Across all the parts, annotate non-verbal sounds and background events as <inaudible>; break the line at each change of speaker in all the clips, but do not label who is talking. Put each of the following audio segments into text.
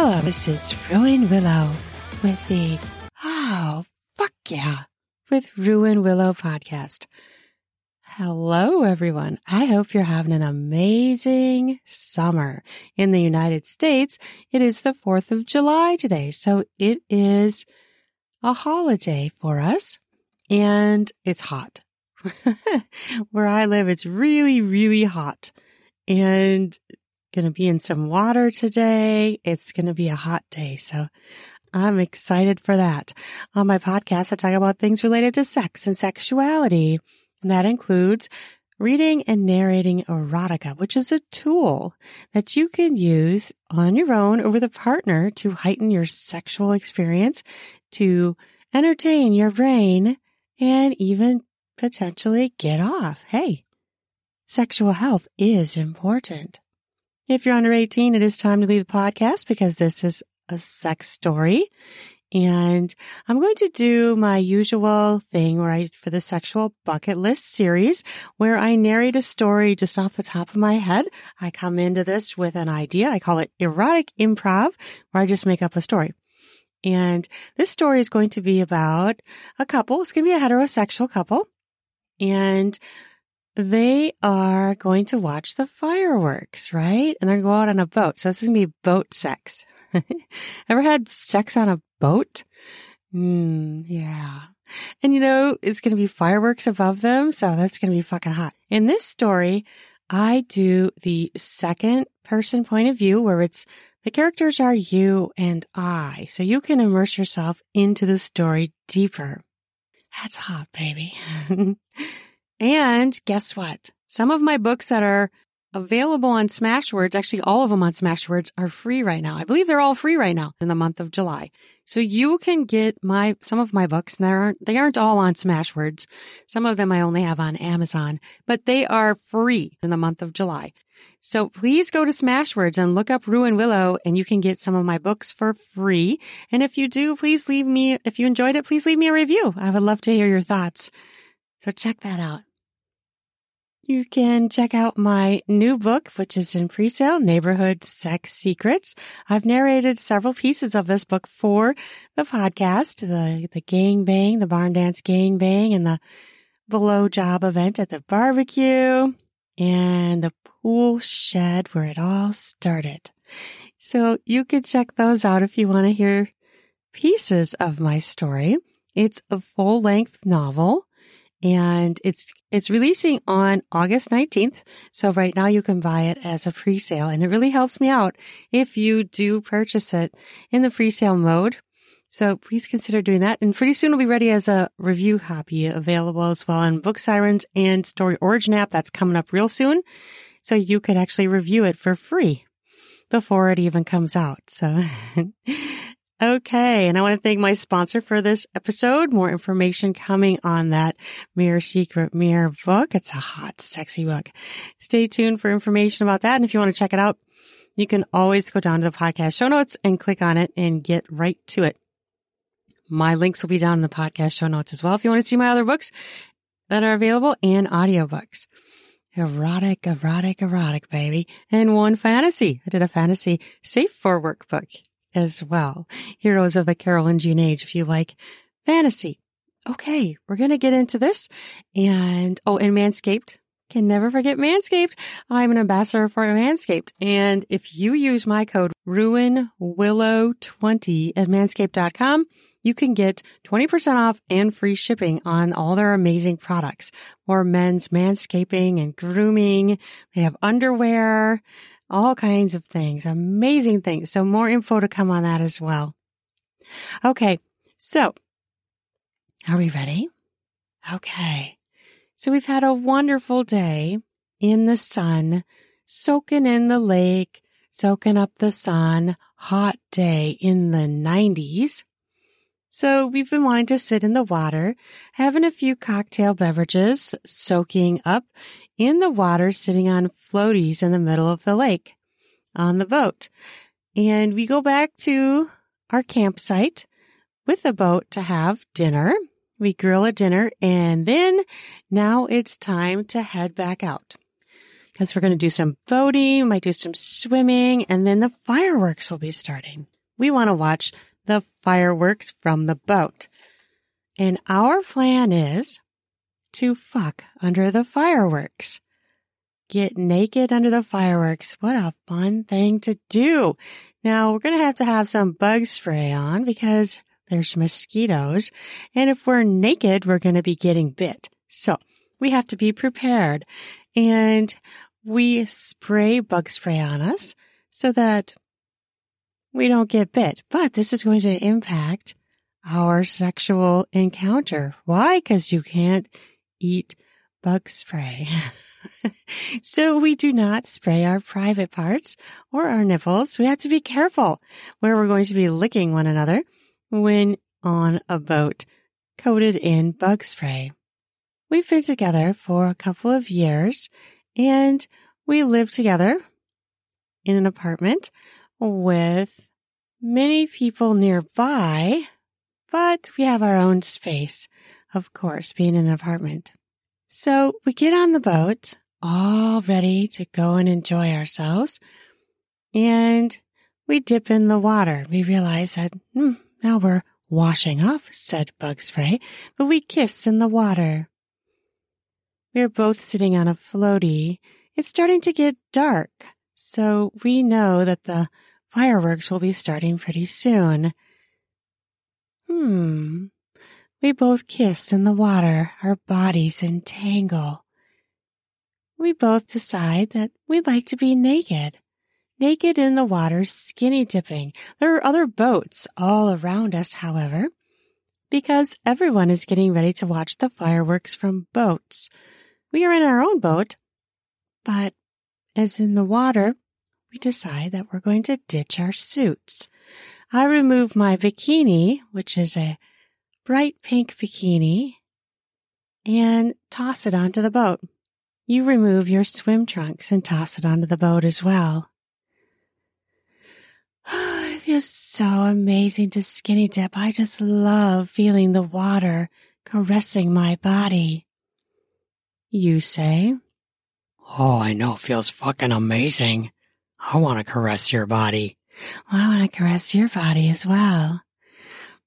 Hello, this is Ruin Willow with the Oh, fuck yeah, with Ruin Willow podcast. Hello, everyone. I hope you're having an amazing summer. In the United States, it is the 4th of July today, so it is a holiday for us and it's hot. <laughs> Where I live, it's really, really hot and going to be in some water today. It's going to be a hot day. So I'm excited for that. On my podcast, I talk about things related to sex and sexuality. And that includes reading and narrating erotica, which is a tool that you can use on your own or with a partner to heighten your sexual experience, to entertain your brain, and even potentially get off. Hey, sexual health is important. If you're under 18, it is time to leave the podcast because this is a sex story. And I'm going to do my usual thing where I, for the sexual bucket list series, where I narrate a story just off the top of my head. I come into this with an idea. I call it erotic improv, where I just make up a story. And this story is going to be about a couple. It's going to be a heterosexual couple. And they are going to watch the fireworks, right? And they're going to go out on a boat. So this is going to be boat sex. <laughs> Ever had sex on a boat? Mm, yeah. And you know, it's going to be fireworks above them. So that's going to be fucking hot. In this story, I do the second person point of view where it's the characters are you and I. So you can immerse yourself into the story deeper. That's hot, baby. <laughs> And guess what? Some of my books that are available on Smashwords, actually all of them on Smashwords are free right now. I believe they're all free right now in the month of July. So you can get my, some of my books and they aren't, they aren't all on Smashwords. Some of them I only have on Amazon, but they are free in the month of July. So please go to Smashwords and look up Ruin Willow and you can get some of my books for free. And if you do, please leave me, if you enjoyed it, please leave me a review. I would love to hear your thoughts. So check that out. You can check out my new book, which is in pre-sale, Neighborhood Sex Secrets. I've narrated several pieces of this book for the podcast, the, the gang bang, the barn dance gang bang, and the below job event at the barbecue and the pool shed where it all started. So you can check those out if you want to hear pieces of my story. It's a full length novel and it's it's releasing on August 19th. So right now you can buy it as a pre-sale and it really helps me out if you do purchase it in the pre-sale mode. So please consider doing that. And pretty soon it'll be ready as a review copy available as well on Book Sirens and Story Origin app. That's coming up real soon. So you could actually review it for free before it even comes out. So <laughs> Okay. And I want to thank my sponsor for this episode. More information coming on that Mirror Secret Mirror book. It's a hot, sexy book. Stay tuned for information about that. And if you want to check it out, you can always go down to the podcast show notes and click on it and get right to it. My links will be down in the podcast show notes as well. If you want to see my other books that are available and audiobooks. Erotic, erotic, erotic, baby. And one fantasy. I did a fantasy safe for work book as well. Heroes of the Carolingian Age, if you like fantasy. Okay, we're going to get into this. And, oh, and Manscaped. Can never forget Manscaped. I'm an ambassador for Manscaped. And if you use my code RuinWillow20 at manscaped.com, you can get 20% off and free shipping on all their amazing products for men's manscaping and grooming. They have underwear all kinds of things, amazing things. So more info to come on that as well. Okay. So are we ready? Okay. So we've had a wonderful day in the sun, soaking in the lake, soaking up the sun, hot day in the 90s. So we've been wanting to sit in the water, having a few cocktail beverages, soaking up in the water, sitting on floaties in the middle of the lake on the boat. And we go back to our campsite with a boat to have dinner. We grill a dinner and then now it's time to head back out. because we're going to do some boating, might do some swimming, and then the fireworks will be starting. We want to watch the fireworks from the boat. And our plan is to fuck under the fireworks. Get naked under the fireworks. What a fun thing to do. Now we're going to have to have some bug spray on because there's mosquitoes. And if we're naked, we're going to be getting bit. So we have to be prepared and we spray bug spray on us so that we don't get bit. But this is going to impact our sexual encounter. Why? Because you can't eat bug spray. <laughs> so we do not spray our private parts or our nipples. We have to be careful where we're going to be licking one another when on a boat coated in bug spray. We've been together for a couple of years and we live together in an apartment with many people nearby, but we have our own space, of course, being in an apartment. So we get on the boat, all ready to go and enjoy ourselves. And we dip in the water. We realize that hmm, now we're washing off said bug spray, but we kiss in the water. We are both sitting on a floaty. It's starting to get dark, so we know that the fireworks will be starting pretty soon. Hmm. We both kiss in the water, our bodies entangle. We both decide that we'd like to be naked. Naked in the water, skinny dipping. There are other boats all around us, however, because everyone is getting ready to watch the fireworks from boats. We are in our own boat, but as in the water, we decide that we're going to ditch our suits. I remove my bikini, which is a bright pink bikini and toss it onto the boat. You remove your swim trunks and toss it onto the boat as well. <sighs> it feels so amazing to skinny dip. I just love feeling the water caressing my body. You say,
Oh, I know. Feels fucking amazing. I want to caress your body.
Well, I want to caress your body as well.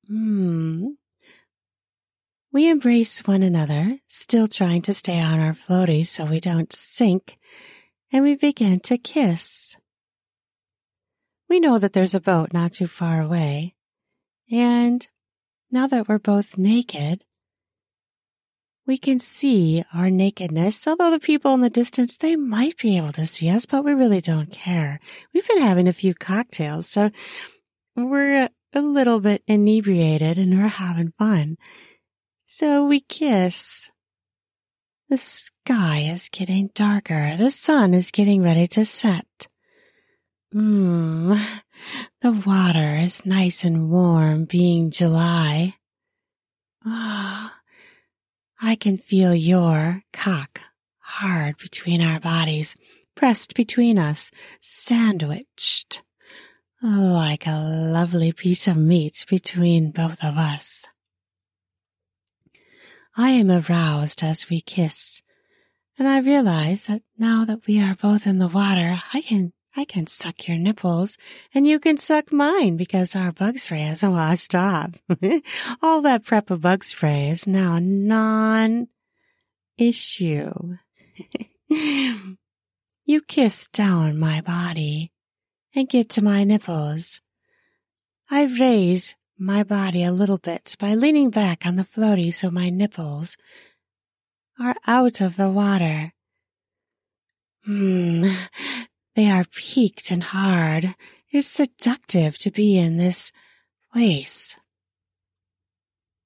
Hmm. We embrace one another, still trying to stay on our floaties so we don't sink, and we begin to kiss. We know that there's a boat not too far away, and now that we're both naked, we can see our nakedness, although the people in the distance, they might be able to see us, but we really don't care. We've been having a few cocktails, so we're a little bit inebriated and we're having fun. So we kiss. The sky is getting darker. The sun is getting ready to set. Mmm, the water is nice and warm being July. Ah, I can feel your cock hard between our bodies, pressed between us, sandwiched, like a lovely piece of meat between both of us. I am aroused as we kiss, and I realize that now that we are both in the water, I can I can suck your nipples and you can suck mine because our bug spray has washed off. <laughs> All that prep of bug spray is now non issue. <laughs> you kiss down my body and get to my nipples. I raise my body a little bit by leaning back on the floaty so my nipples are out of the water. Hmm, they are peaked and hard. It is seductive to be in this place.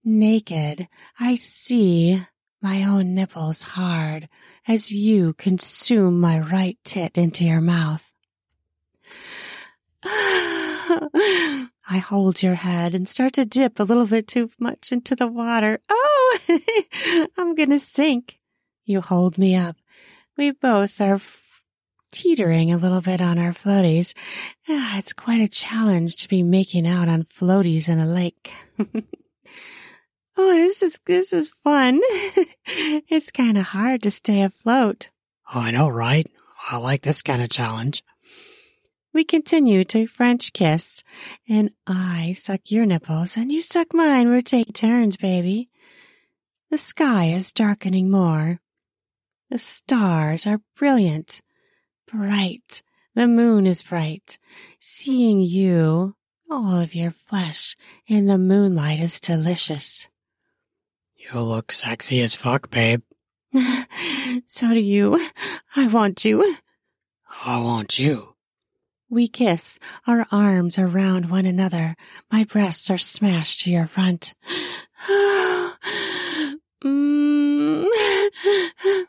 Naked, I see my own nipples hard as you consume my right tit into your mouth. <sighs> I hold your head and start to dip a little bit too much into the water. Oh, <laughs> I'm going to sink. You hold me up. We both are teetering a little bit on our floaties. Ah, it's quite a challenge to be making out on floaties in a lake. <laughs> oh, this is, this is fun. <laughs> it's kind of hard to stay afloat.
Oh, I know, right? I like this kind of challenge.
We continue to French kiss, and I suck your nipples and you suck mine. We're taking turns, baby. The sky is darkening more. The stars are brilliant, bright. The moon is bright. Seeing you, all of your flesh, in the moonlight is delicious.
You look sexy as fuck, babe. <laughs>
so do you. I want you.
I want you.
We kiss, our arms around one another. My breasts are smashed to your front. <sighs> Mm. <laughs>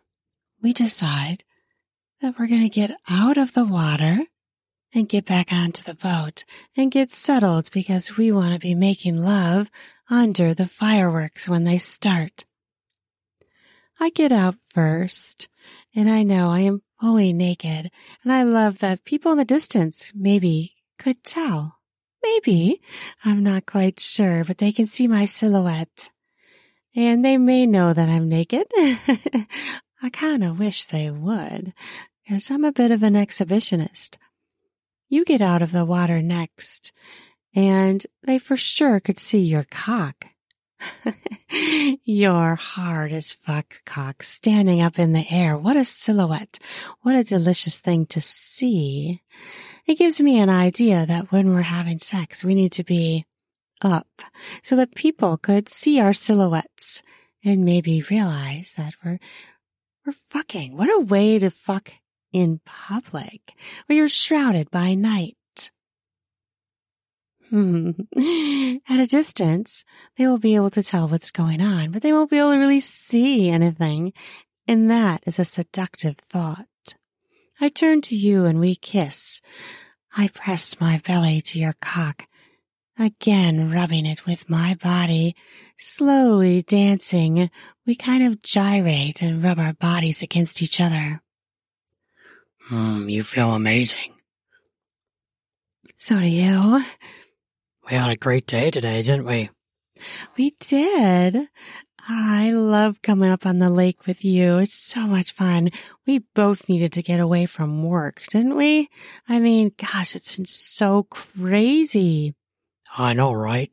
we decide that we're going to get out of the water and get back onto the boat and get settled because we want to be making love under the fireworks when they start. I get out first and I know I am fully naked and I love that people in the distance maybe could tell. Maybe. I'm not quite sure, but they can see my silhouette. And they may know that I'm naked. <laughs> I kind of wish they would, because I'm a bit of an exhibitionist. You get out of the water next, and they for sure could see your cock. <laughs> your hard as fuck cock standing up in the air. What a silhouette. What a delicious thing to see. It gives me an idea that when we're having sex, we need to be up so that people could see our silhouettes and maybe realize that we're, we're fucking. What a way to fuck in public where you're shrouded by night. Hmm. <laughs> At a distance, they will be able to tell what's going on, but they won't be able to really see anything. And that is a seductive thought. I turn to you and we kiss. I press my belly to your cock again rubbing it with my body, slowly dancing, we kind of gyrate and rub our bodies against each other.
Hmm, you feel amazing.
So do you.
We had a great day today, didn't we?
We did. I love coming up on the lake with you. It's so much fun. We both needed to get away from work, didn't we? I mean, gosh, it's been so crazy.
I know, right?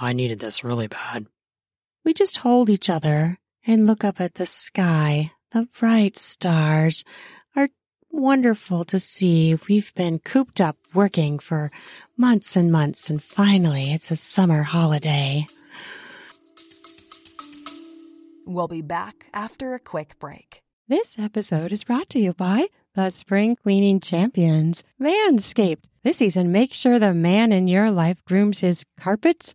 I needed this really bad.
We just hold each other and look up at the sky. The bright stars are wonderful to see. We've been cooped up working for months and months, and finally it's a summer holiday.
We'll be back after a quick break.
This episode is brought to you by the spring cleaning champions, Manscaped. This season, make sure the man in your life grooms his carpets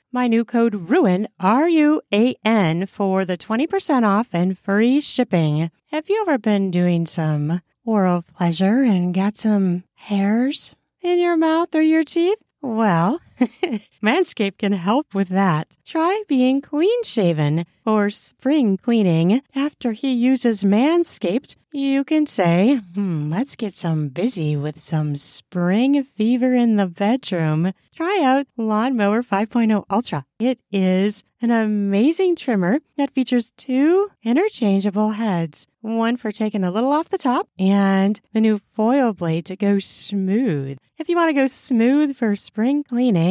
my new code RUIN, R U A N, for the 20% off and free shipping. Have you ever been doing some oral pleasure and got some hairs in your mouth or your teeth? Well, <laughs> Manscaped can help with that. Try being clean shaven or spring cleaning. After he uses Manscaped, you can say, hmm, let's get some busy with some spring fever in the bedroom. Try out Lawnmower 5.0 Ultra. It is an amazing trimmer that features two interchangeable heads one for taking a little off the top and the new foil blade to go smooth. If you want to go smooth for spring cleaning,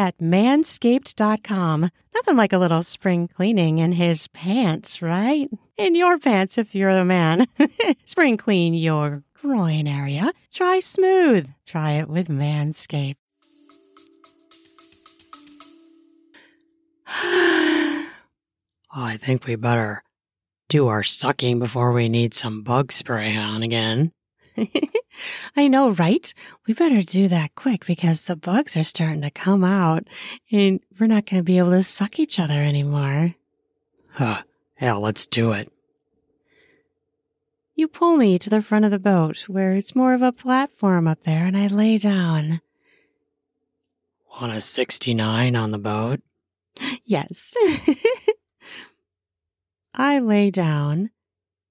at manscaped.com. Nothing like a little spring cleaning in his pants, right? In your pants if you're a man. <laughs> spring clean your groin area. Try smooth. Try it with Manscaped. <sighs>
oh, I think we better do our sucking before we need some bug spray on again.
I know, right? We better do that quick because the bugs are starting to come out and we're not going to be able to suck each other anymore.
Huh. Yeah, let's do it.
You pull me to the front of the boat where it's more of a platform up there and I lay down.
Want a 69 on the boat?
Yes. <laughs> I lay down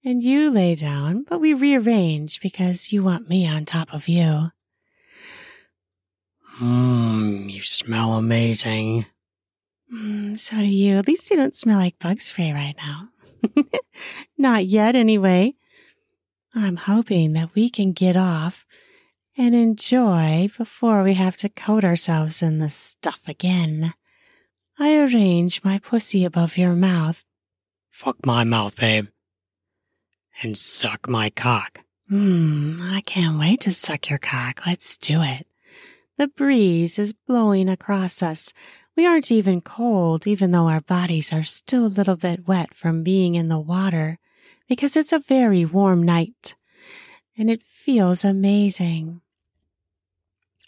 and you lay down, but we rearrange because you want me on top of you.
Mmm, you smell amazing.
Mm, so do you. At least you don't smell like bug spray right now. <laughs> Not yet, anyway. I'm hoping that we can get off and enjoy before we have to coat ourselves in the stuff again. I arrange my pussy above your mouth.
Fuck my mouth, babe. And suck my cock.
Hmm, I can't wait to suck your cock. Let's do it. The breeze is blowing across us. We aren't even cold, even though our bodies are still a little bit wet from being in the water, because it's a very warm night. And it feels amazing.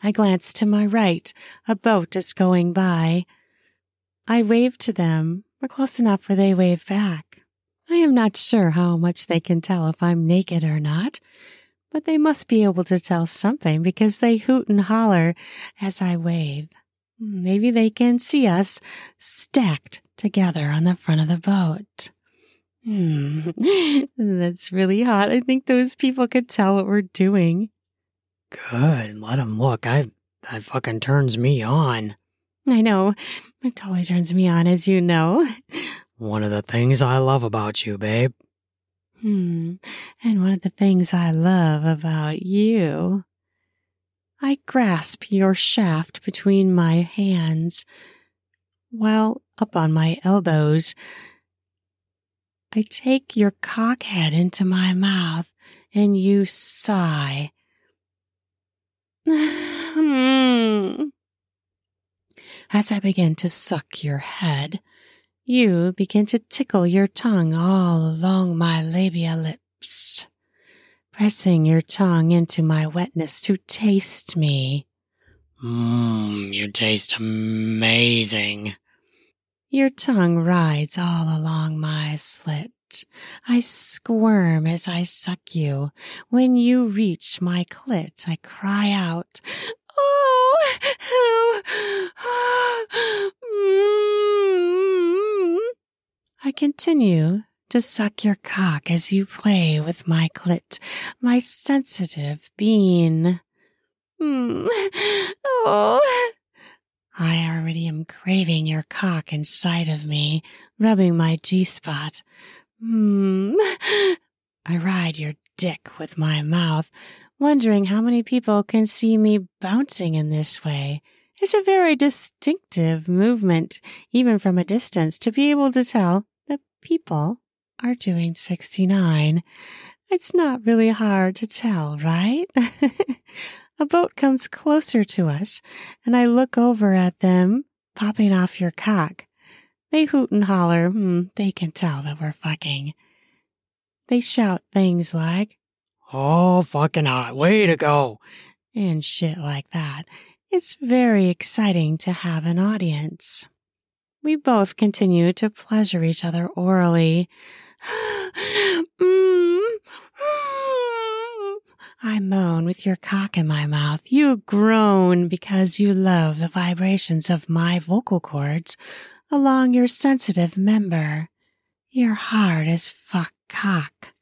I glance to my right. A boat is going by. I wave to them. We're close enough where they wave back. I am not sure how much they can tell if I'm naked or not, but they must be able to tell something because they hoot and holler as I wave. Maybe they can see us stacked together on the front of the boat. Hmm, <laughs> that's really hot. I think those people could tell what we're doing.
Good. Let 'em look. I that fucking turns me on.
I know. It totally turns me on, as you know.
One of the things I love about you, babe.
Hmm. And one of the things I love about you. I grasp your shaft between my hands, while up on my elbows, I take your cockhead into my mouth and you sigh. <sighs> Hmm. As I begin to suck your head, you begin to tickle your tongue all along my labia lips, pressing your tongue into my wetness to taste me.
Mmm, you taste amazing.
Your tongue rides all along my slit. I squirm as I suck you. When you reach my clit, I cry out, Oh, oh, <gasps> mm. I continue to suck your cock as you play with my clit, my sensitive bean. Mm. Oh. I already am craving your cock inside of me, rubbing my G spot. Hmm. I ride your dick with my mouth, wondering how many people can see me bouncing in this way. It's a very distinctive movement, even from a distance, to be able to tell people are doing 69. It's not really hard to tell, right? <laughs> a boat comes closer to us, and I look over at them, popping off your cock. They hoot and holler. Hmm, they can tell that we're fucking. They shout things like,
Oh, fucking hot. Way to go.
and shit like that. It's very exciting to have an audience. We both continue to pleasure each other orally. Mm. I moan with your cock in my mouth. You groan because you love the vibrations of my vocal cords along your sensitive member. Your heart is fuck cock.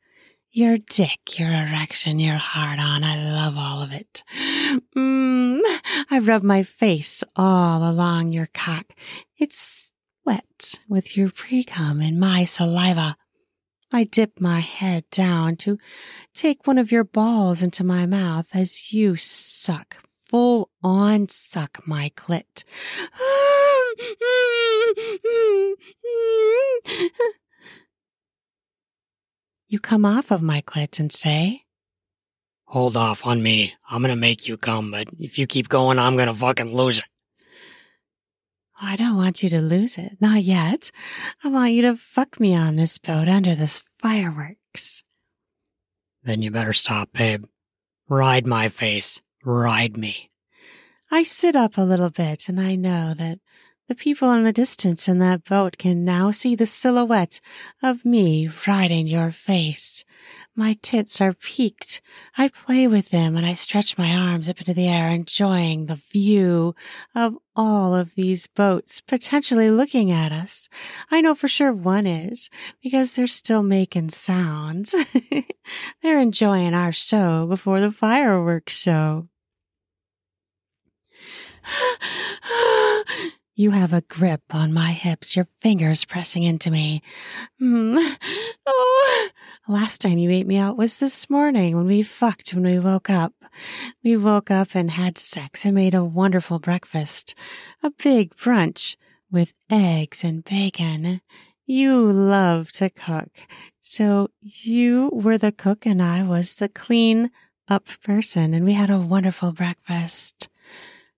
Your dick, your erection, your heart on. I love all of it. Mm, I rub my face all along your cock. It's wet with your precum and my saliva. I dip my head down to take one of your balls into my mouth as you suck, full on suck my clit. You come off of my clit and say,
Hold off on me. I'm gonna make you come, but if you keep going, I'm gonna fucking lose it.
I don't want you to lose it. Not yet. I want you to fuck me on this boat under this fireworks.
Then you better stop, babe. Ride my face. Ride me.
I sit up a little bit and I know that the people in the distance in that boat can now see the silhouette of me riding your face. My tits are peaked. I play with them and I stretch my arms up into the air, enjoying the view of all of these boats potentially looking at us. I know for sure one is because they're still making sounds. <laughs> they're enjoying our show before the fireworks show. You have a grip on my hips, your fingers pressing into me. Mm. Oh. Last time you ate me out was this morning when we fucked when we woke up. We woke up and had sex and made a wonderful breakfast. A big brunch with eggs and bacon. You love to cook. So you were the cook and I was the clean up person and we had a wonderful breakfast.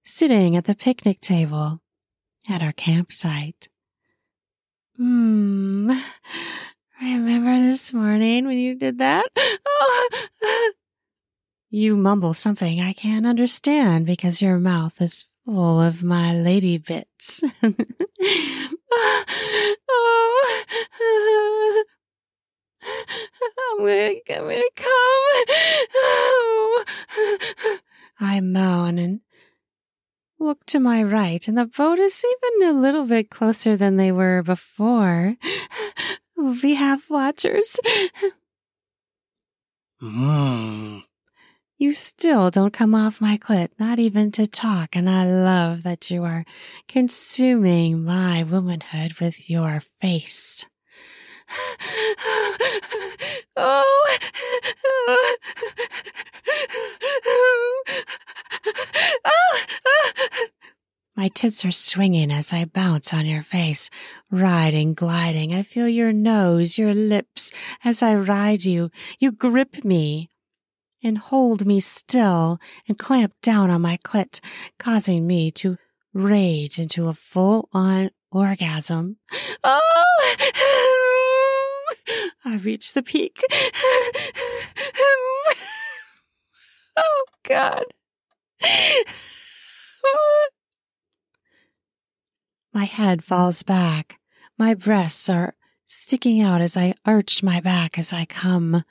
Sitting at the picnic table at our campsite. Hmm. Remember this morning when you did that? Oh. <laughs> You mumble something I can't understand because your mouth is full of my lady bits. oh. <laughs> I'm gonna, I'm gonna come. <laughs> I moan and look to my right, and the boat is even a little bit closer than they were before. <laughs> We have watchers.
Mmm.
You still don't come off my clit, not even to talk, and I love that you are consuming my womanhood with your face. <laughs> oh. <laughs> My tits are swinging as I bounce on your face, riding, gliding. I feel your nose, your lips as I ride you. You grip me and hold me still and clamp down on my clit, causing me to rage into a full on orgasm. <laughs> Oh! I reach the peak. <laughs> oh, God. <laughs> My head falls back. My breasts are sticking out as I arch my back as I come.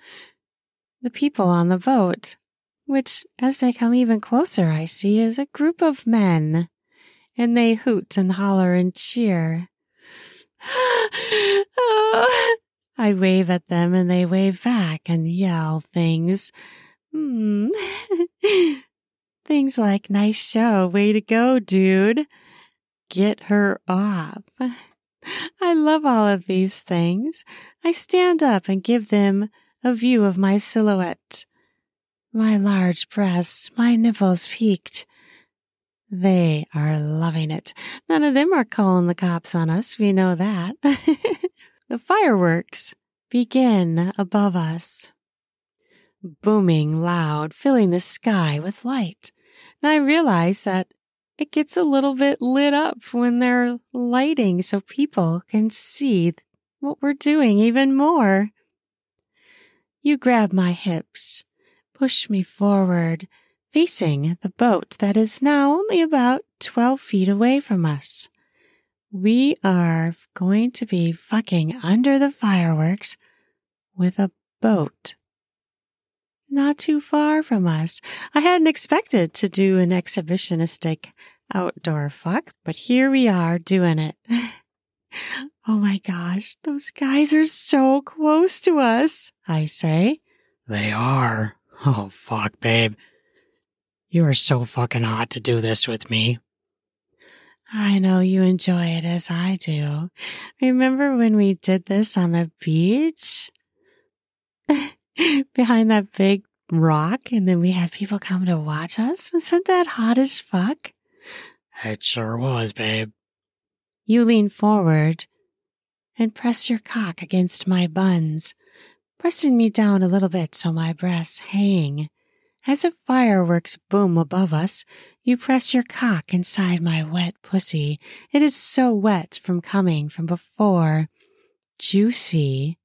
The people on the boat, which as they come even closer, I see is a group of men, and they hoot and holler and cheer. <gasps> I wave at them and they wave back and yell things. Hmm. <laughs> things like, nice show, way to go, dude get her off. <laughs> I love all of these things. I stand up and give them a view of my silhouette. My large breasts, my nipples peaked. They are loving it. None of them are calling the cops on us. We know that. <laughs> the fireworks begin above us, booming loud, filling the sky with light. And I realize that it gets a little bit lit up when they're lighting so people can see what we're doing even more. You grab my hips, push me forward, facing the boat that is now only about 12 feet away from us. We are going to be fucking under the fireworks with a boat not too far from us. I hadn't expected to do an exhibitionistic outdoor fuck, but here we are doing it. <laughs> oh my gosh, those guys are so close to us, I say.
They are. Oh, fuck, babe. You are so fucking hot to do this with me.
I know you enjoy it as I do. Remember when we did this on the beach? <laughs> <laughs> behind that big rock and then we had people come to watch us? Wasn't that hot as fuck?
It sure was, babe.
You lean forward and press your cock against my buns, pressing me down a little bit so my breasts hang As the fireworks boom above us, you press your cock inside my wet pussy. It is so wet from coming from before. Juicy.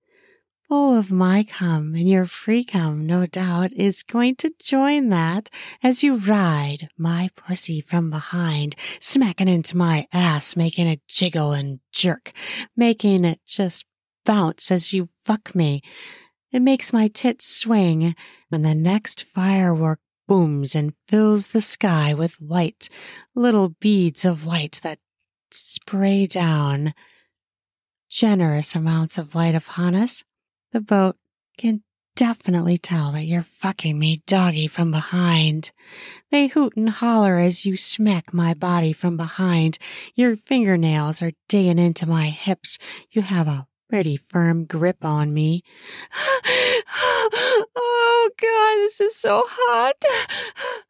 Full of my cum, and your free cum, no doubt, is going to join that as you ride my pussy from behind, smacking into my ass, making it jiggle and jerk, making it just bounce as you fuck me. It makes my tits swing when the next firework booms and fills the sky with light, little beads of light that spray down. Generous amounts of light upon us. The boat can definitely tell that you're fucking me doggy from behind. They hoot and holler as you smack my body from behind. Your fingernails are digging into my hips. You have a pretty firm grip on me. <gasps> oh God, this is so hot. <gasps>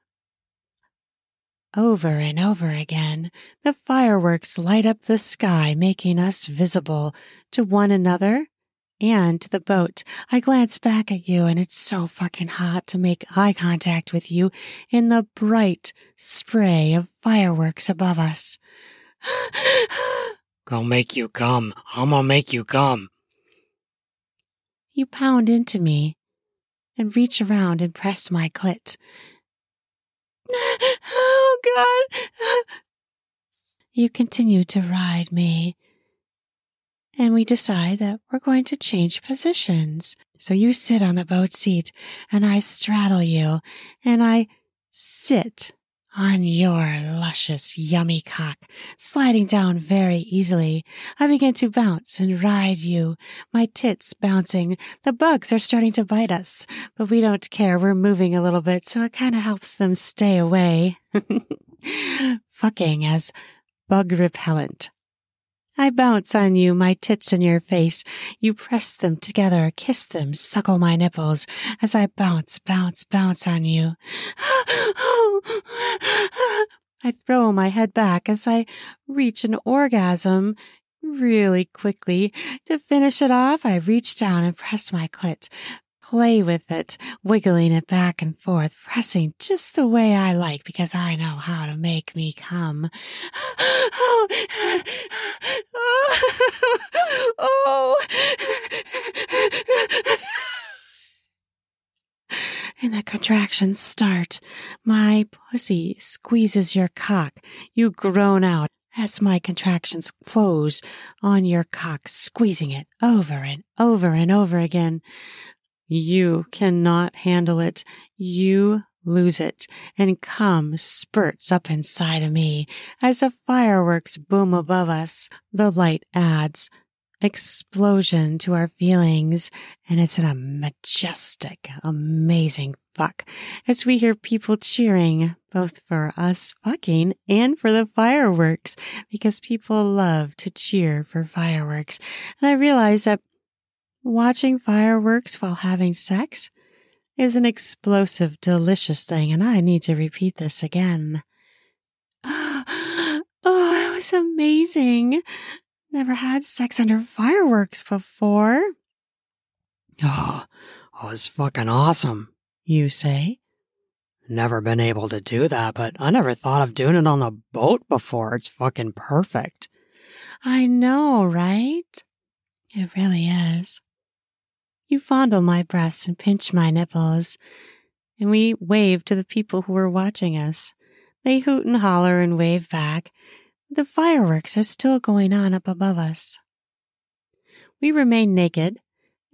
Over and over again, the fireworks light up the sky, making us visible to one another and to the boat. I glance back at you, and it's so fucking hot to make eye contact with you in the bright spray of fireworks above us. <gasps>
Gonna make you come. I'm gonna make you come.
You pound into me and reach around and press my clit. <gasps> Oh, God. <gasps> You continue to ride me. And we decide that we're going to change positions. So you sit on the boat seat and I straddle you and I sit on your luscious, yummy cock, sliding down very easily. I begin to bounce and ride you, my tits bouncing. The bugs are starting to bite us, but we don't care. We're moving a little bit, so it kind of helps them stay away. <laughs> Fucking as bug repellent. I bounce on you, my tits in your face. You press them together, kiss them, suckle my nipples as I bounce, bounce, bounce on you. I throw my head back as I reach an orgasm. Really quickly. To finish it off, I reach down and press my clit, play with it, wiggling it back and forth, pressing just the way I like because I know how to make me come. Oh, oh, oh. And the contractions start. My pussy squeezes your cock. You groan out as my contractions close on your cock, squeezing it over and over and over again. You cannot handle it. You lose it and come spurts up inside of me as the fireworks boom above us. The light adds explosion to our feelings and it's a majestic, amazing fuck as we hear people cheering both for us fucking and for the fireworks because people love to cheer for fireworks. And I realize that Watching fireworks while having sex is an explosive, delicious thing, and I need to repeat this again. <gasps> Oh, it was amazing. Never had sex under fireworks before.
Oh, oh, it's fucking awesome.
You say?
Never been able to do that, but I never thought of doing it on the boat before. It's fucking perfect.
I know, right? It really is. You fondle my breasts and pinch my nipples, and we wave to the people who are watching us. They hoot and holler and wave back. The fireworks are still going on up above us. We remain naked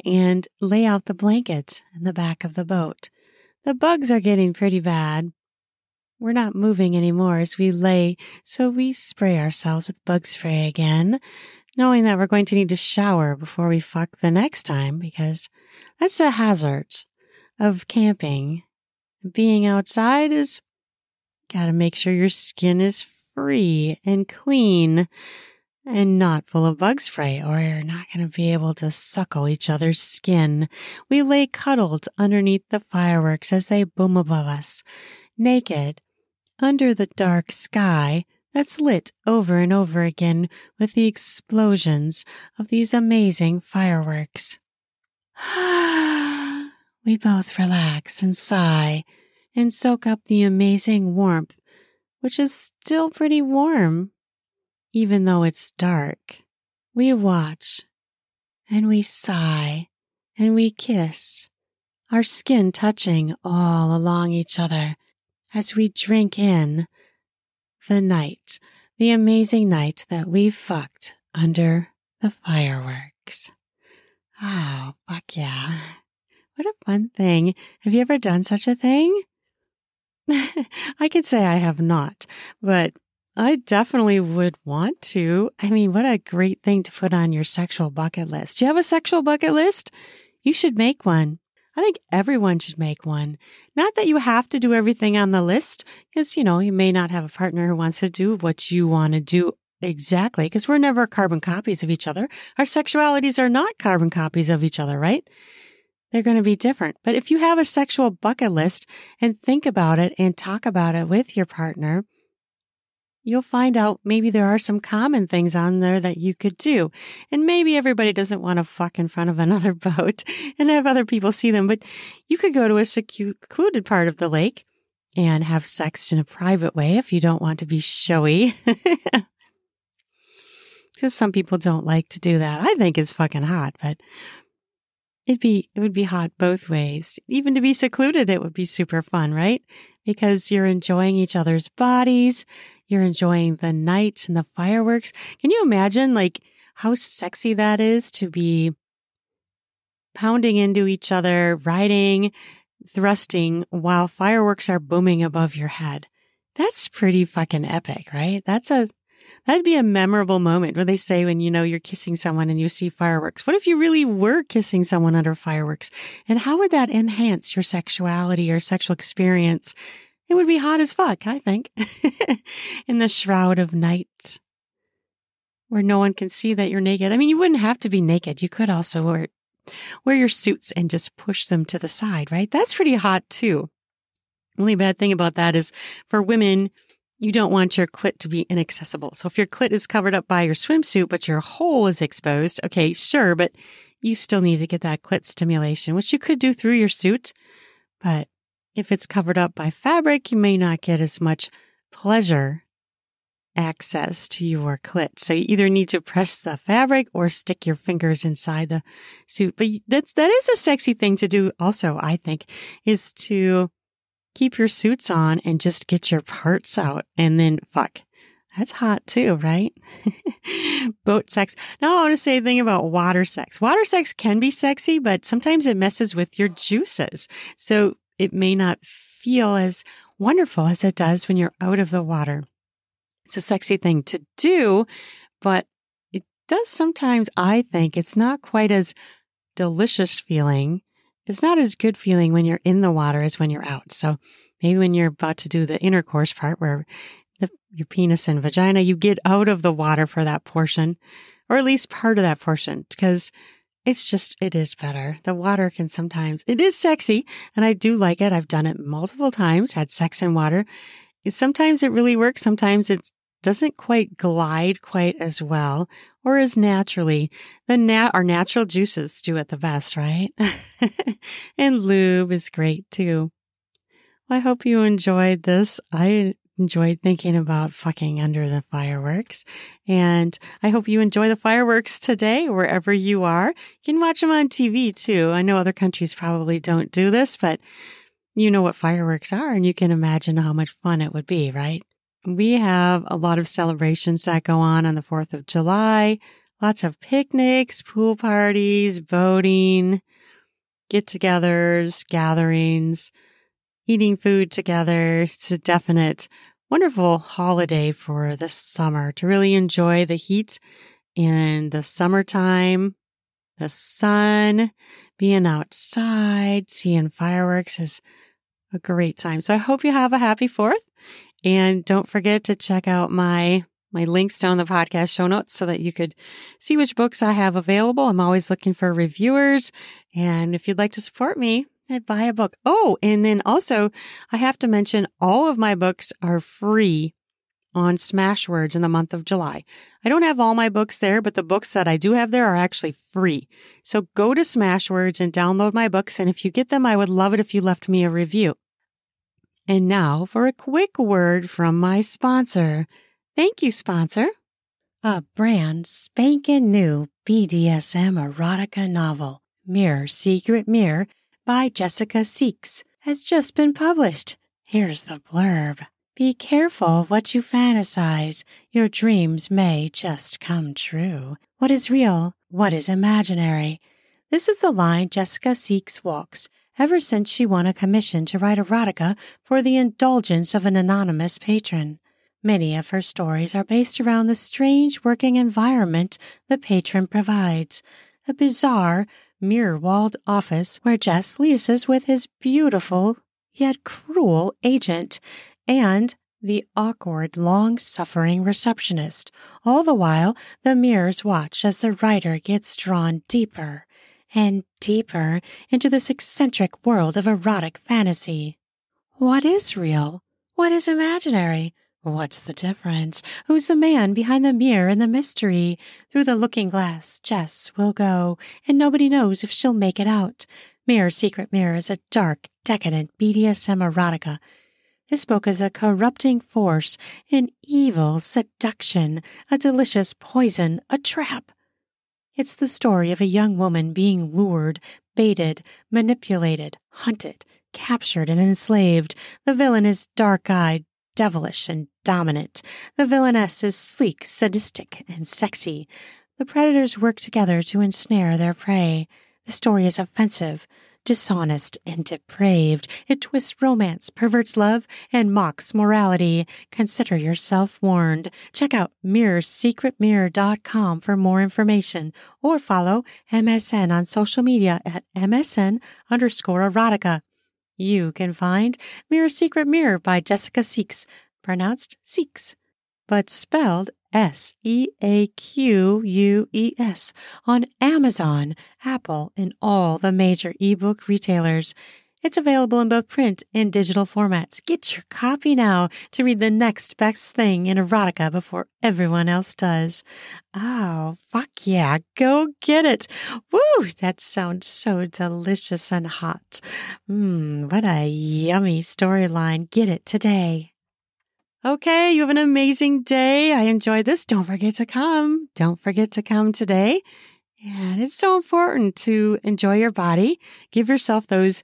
and lay out the blanket in the back of the boat. The bugs are getting pretty bad. We're not moving anymore as we lay, so we spray ourselves with bug spray again knowing that we're going to need to shower before we fuck the next time because that's a hazard of camping. Being outside is gotta make sure your skin is free and clean and not full of bug spray or you're not going to be able to suckle each other's skin. We lay cuddled underneath the fireworks as they boom above us, naked, under the dark sky that's lit over and over again with the explosions of these amazing fireworks. <sighs> we both relax and sigh, and soak up the amazing warmth, which is still pretty warm, even though it's dark. We watch and we sigh and we kiss, our skin touching all along each other as we drink in the night, the amazing night that we fucked under the fireworks. Oh, fuck yeah. What a fun thing. Have you ever done such a thing? <laughs> I could say I have not, but I definitely would want to. I mean, what a great thing to put on your sexual bucket list. Do you have a sexual bucket list? You should make one. I think everyone should make one. Not that you have to do everything on the list, because, you know, you may not have a partner who wants to do what you want to do exactly, because we're never carbon copies of each other. Our sexualities are not carbon copies of each other, right? They're going to be different. But if you have a sexual bucket list and think about it and talk about it with your partner, you'll find out maybe there are some common things on there that you could do. And maybe everybody doesn't want to fuck in front of <laughs> another boat and have other people see them, but you could go to a secluded part of the lake and have sex in a private way if you don't want to be showy. <laughs> Because some people don't like to do that. I think it's fucking hot, but it'd be, it would be hot both ways. Even to be secluded, it would be super fun, right? Because you're enjoying each other's bodies. You're enjoying the night and the fireworks. Can you imagine like how sexy that is to be pounding into each other, riding, thrusting while fireworks are booming above your head? That's pretty fucking epic, right? That's a, that'd be a memorable moment where they say when you know you're kissing someone and you see fireworks. What if you really were kissing someone under fireworks? And how would that enhance your sexuality or sexual experience? It would be hot as fuck, I think, <laughs> in the shroud of night where no one can see that you're naked. I mean, you wouldn't have to be naked. You could also wear, wear your suits and just push them to the side, right? That's pretty hot too. Only bad thing about that is for women, you don't want your clit to be inaccessible. So if your clit is covered up by your swimsuit, but your hole is exposed, okay, sure, but you still need to get that clit stimulation, which you could do through your suit. But if it's covered up by fabric, you may not get as much pleasure access to your clit. So you either need to press the fabric or stick your fingers inside the suit. But that's, that is a sexy thing to do also, I think, is to keep your suits on and just get your parts out and then fuck. That's hot too, right? <laughs> Boat sex. Now I want to say a thing about water sex. Water sex can be sexy, but sometimes it messes with your juices. So it may not feel as wonderful as it does when you're out of the water. It's a sexy thing to do, but it does sometimes, I think, it's not quite as delicious feeling. It's not as good feeling when you're in the water as when you're out. So maybe when you're about to do the intercourse part where the, your penis and vagina, you get out of the water for that portion, or at least part of that portion, because it's just, it is better. The water can sometimes, it is sexy and I do like it. I've done it multiple times, had sex in water. Sometimes it really works. Sometimes it doesn't quite glide quite as well or as naturally. The nat, our natural juices do it the best, right? <laughs> and lube is great too. I hope you enjoyed this. I enjoyed thinking about fucking under the fireworks. And I hope you enjoy the fireworks today, wherever you are. You can watch them on TV too. I know other countries probably don't do this, but you know what fireworks are and you can imagine how much fun it would be, right? We have a lot of celebrations that go on on the 4th of July. Lots of picnics, pool parties, boating, get togethers, gatherings, eating food together. It's a definite wonderful holiday for the summer to really enjoy the heat in the summertime, the sun, being outside, seeing fireworks is a great time. So I hope you have a happy fourth and don't forget to check out my my links down the podcast show notes so that you could see which books I have available. I'm always looking for reviewers. And if you'd like to support me, buy a book. Oh, and then also I have to mention all of my books are free on Smashwords in the month of July. I don't have all my books there, but the books that I do have there are actually free. So go to Smashwords and download my books. And if you get them, I would love it if you left me a review. And now for a quick word from my sponsor. Thank you, sponsor. A brand spanking new BDSM erotica novel, Mirror Secret Mirror by Jessica Seaques, has just been published. Here's the blurb. Be careful what you fantasize. Your dreams may just come true. What is real? What is imaginary? This is the line Jessica Seaques walks ever since she won a commission to write erotica for the indulgence of an anonymous patron. Many of her stories are based around the strange working environment the patron provides. A bizarre, mirror walled office where Jess liaises with his beautiful yet cruel agent and the awkward, long suffering receptionist. All the while, the mirrors watch as the writer gets drawn deeper and deeper into this eccentric world of erotic fantasy. What is real? What is imaginary? What's the difference? Who's the man behind the mirror and the mystery? Through the looking glass, Jess will go, and nobody knows if she'll make it out. Mirror Secret Mirror is a dark, decadent BDSM erotica. This book is a corrupting force, an evil seduction, a delicious poison, a trap. It's the story of a young woman being lured, baited, manipulated, hunted, captured, and enslaved. The villain is dark eyed, devilish, and dominant. The villainess is sleek, sadistic, and sexy. The predators work together to ensnare their prey. The story is offensive, dishonest, and depraved. It twists romance, perverts love, and mocks morality. Consider yourself warned. Check out mirrorsecretmirror.com for more information or follow MSM on social media at MSM underscore erotica. You can find Mirror Secret Mirror by Jessica Seaques, pronounced Seeks, but spelled S E A Q U E S on Amazon, Apple, and all the major ebook retailers. It's available in both print and digital formats. Get your copy now to read the next best thing in erotica before everyone else does. Oh, fuck yeah. Go get it. Woo! That sounds so delicious and hot. Mmm, what a yummy storyline. Get it today. Okay, you have an amazing day. I enjoyed this. Don't forget to come. Don't forget to come today. And it's so important to enjoy your body. Give yourself those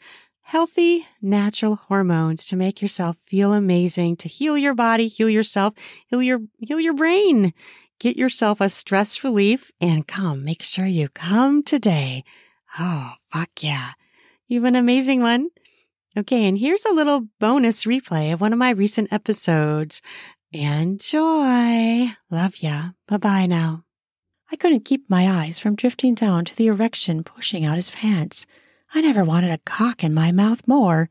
healthy, natural hormones to make yourself feel amazing, to heal your body, heal yourself, heal your, heal your brain. Get yourself a stress relief and come. Make sure you come today. Oh, fuck yeah. You have an amazing one. Okay. And here's a little bonus replay of one of my recent episodes. Enjoy. Love ya. Bye bye now. I couldn't keep my eyes from drifting down to the erection pushing out his pants. I never wanted a cock in my mouth more,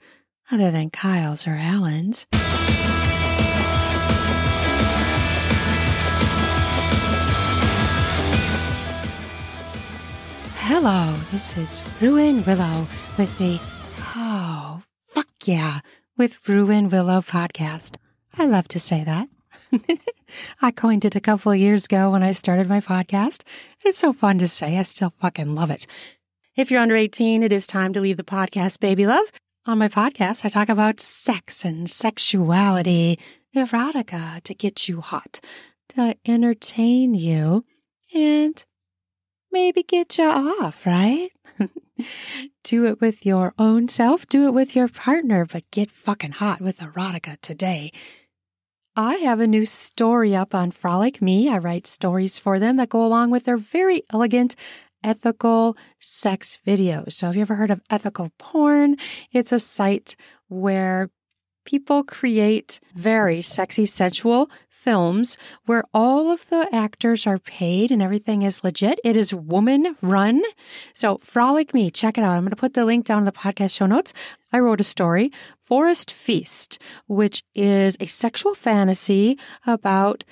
other than Kyle's or Alan's. Hello, this is Ruin Willow with the Oh, fuck yeah, with Ruin Willow podcast. I love to say that. <laughs> I coined it a couple of years ago when I started my podcast. It's so fun to say. I still fucking love it. If you're under 18, it is time to leave the podcast, baby love. On my podcast, I talk about sex and sexuality, erotica to get you hot, to entertain you, and maybe get you off, right? <laughs> do it with your own self, do it with your partner, but get fucking hot with erotica today. I have a new story up on Frolic Me. I write stories for them that go along with their very elegant ethical sex videos. So, have you ever heard of ethical porn? It's a site where people create very sexy, sensual films where all of the actors are paid and everything is legit. It is woman run. So, Frolic Me, check it out. I'm going to put the link down in the podcast show notes. I wrote a story, Forest Feast, which is a sexual fantasy about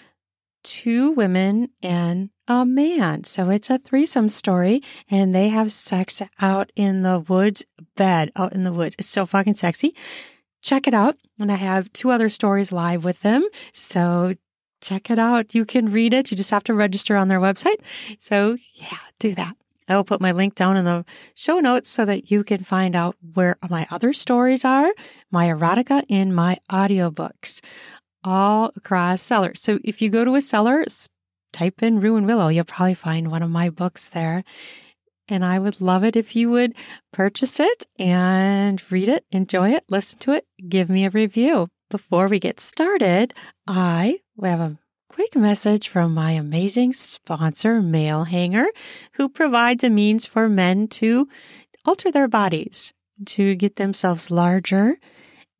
two women and a man. So it's a threesome story and they have sex out in the woods, bed out in the woods. It's so fucking sexy. Check it out. And I have two other stories live with them. So check it out. You can read it. You just have to register on their website. So yeah, do that. I will put my link down in the show notes so that you can find out where my other stories are, my erotica, and my audiobooks all across sellers. So if you go to a seller, type in Ruin Willow, you'll probably find one of my books there. And I would love it if you would purchase it and read it, enjoy it, listen to it, give me a review. Before we get started, I have a quick message from my amazing sponsor, Male Hanger, who provides a means for men to alter their bodies to get themselves larger.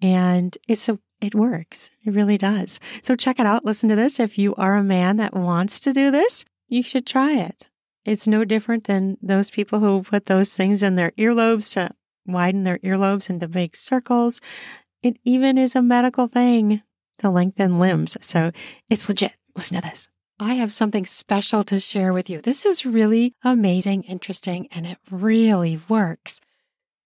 And it's a it works. It really does. So check it out. Listen to this. If you are a man that wants to do this, you should try it. It's no different than those people who put those things in their earlobes to widen their earlobes and to make circles. It even is a medical thing to lengthen limbs. So it's legit. Listen to this. I have something special to share with you. This is really amazing, interesting, and it really works.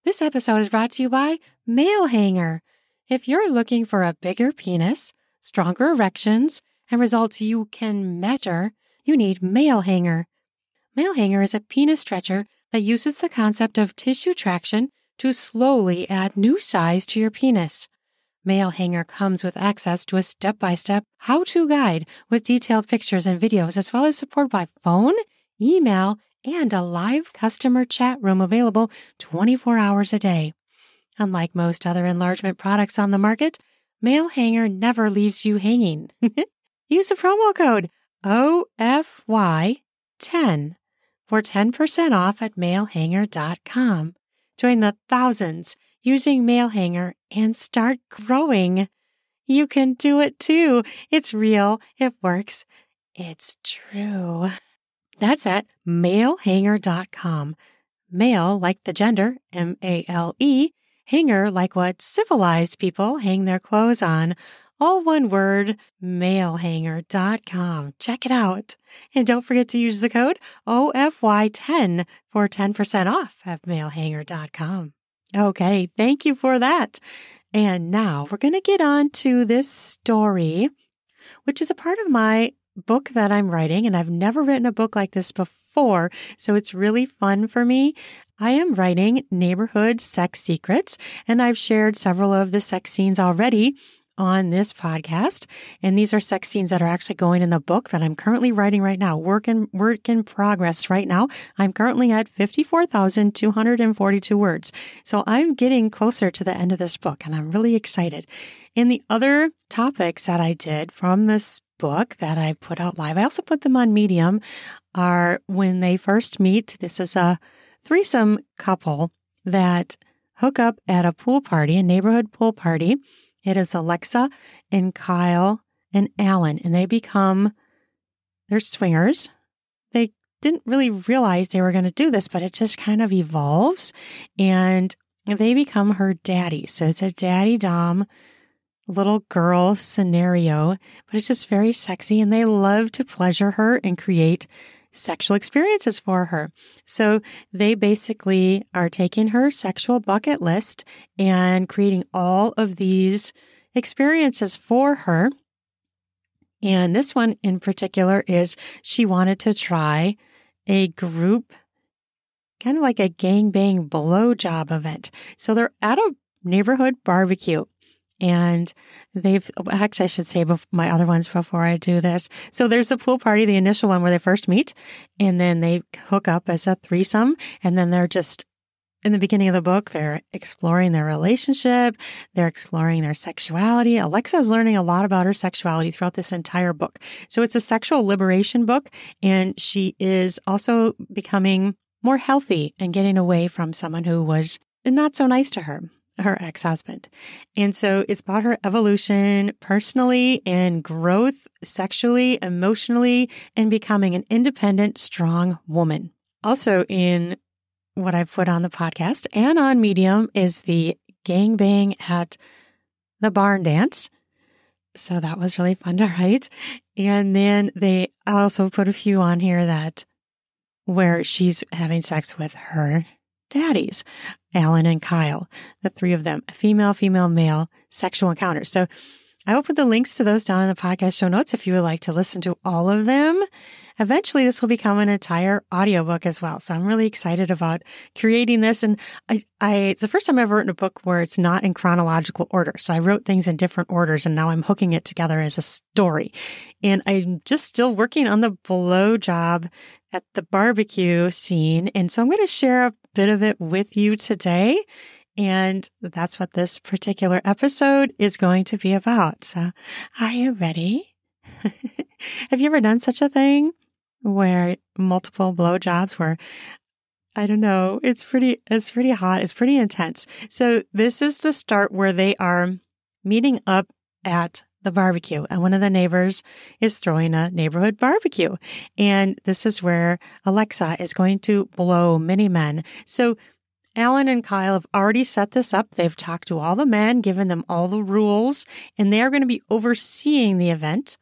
This episode is brought to you by Male Hanger. If you're looking for a bigger penis, stronger erections, and results you can measure, you need Male Hanger. Male Hanger is a penis stretcher that uses the concept of tissue traction to slowly add new size to your penis. Male Hanger comes with access to a step by step how to guide with detailed pictures and videos, as well as support by phone, email, and a live customer chat room available 24 hours a day. Unlike most other enlargement products on the market, Male Hanger never leaves you hanging. <laughs> Use the promo code OFY10 for 10% off at malehanger.com. Join the thousands using Male Hanger and start growing. You can do it too. It's real. It works. It's true. That's at malehanger.com. Male like the gender, M A L E, hanger like what civilized people hang their clothes on. All one word, malehanger.com. Check it out. And don't forget to use the code OFY10 for 10% off at malehanger.com. Okay, thank you for that. And now we're going to get on to this story, which is a part of my book that I'm writing. And I've never written a book like this before. So it's really fun for me. I am writing neighborhood sex secrets, and I've shared several of the sex scenes already on this podcast. And these are sex scenes that are actually going in the book that I'm currently writing right now. Work in, work in progress right now. I'm currently at 54,242 words. So I'm getting closer to the end of this book and I'm really excited. In the other topics that I did from this book that I put out live, I also put them on Medium are when they first meet. This is a threesome couple that hook up at a pool party, a neighborhood pool party. It is Alexa and Kyle and Alan, and they become they're swingers. They didn't really realize they were going to do this, but it just kind of evolves and they become her daddy. So it's a daddy dom little girl scenario, but it's just very sexy and they love to pleasure her and create sexual experiences for her. So they basically are taking her sexual bucket list and creating all of these experiences for her. And this one in particular is she wanted to try a group, kind of like a gangbang blowjob event. So they're at a neighborhood barbecue and they've actually I should say my other ones before I do this. So there's the pool party, the initial one where they first meet, and then they hook up as a threesome, and then they're just in the beginning of the book, they're exploring their relationship, they're exploring their sexuality. Alexa is learning a lot about her sexuality throughout this entire book. So it's a sexual liberation book, and she is also becoming more healthy and getting away from someone who was not so nice to her her ex husband. And so it's about her evolution personally and growth sexually, emotionally, and becoming an independent, strong woman. Also, in what I've put on the podcast and on Medium is the gangbang at the barn dance. So that was really fun to write. And then they also put a few on here that where she's having sex with her daddies, Alan and Kyle, the three of them, female, female, male sexual encounters. So I will put the links to those down in the podcast show notes if you would like to listen to all of them. Eventually, this will become an entire audiobook as well. So I'm really excited about creating this. And I, I, it's the first time I've ever written a book where it's not in chronological order. So I wrote things in different orders and now I'm hooking it together as a story. And I'm just still working on the blow job at the barbecue scene. And so I'm going to share a bit of it with you today. And that's what this particular episode is going to be about. So are you ready? <laughs> Have you ever done such a thing where multiple blowjobs where I don't know, it's pretty it's pretty hot, it's pretty intense. So this is the start where they are meeting up at the barbecue and one of the neighbors is throwing a neighborhood barbecue. And this is where Alexa is going to blow many men. So Alan and Kyle have already set this up. They've talked to all the men, given them all the rules, and they are going to be overseeing the event,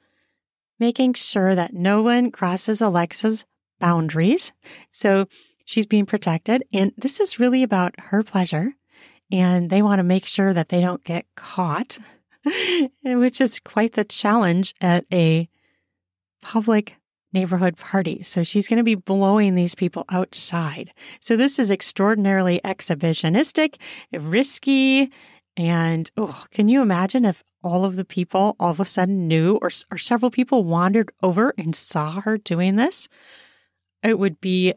making sure that no one crosses Alexa's boundaries. So she's being protected. And this is really about her pleasure. And they want to make sure that they don't get caught, <laughs> which is quite the challenge at a public neighborhood party. So she's going to be blowing these people outside. So this is extraordinarily exhibitionistic, risky, and oh, can you imagine if all of the people all of a sudden knew or, or several people wandered over and saw her doing this? It would be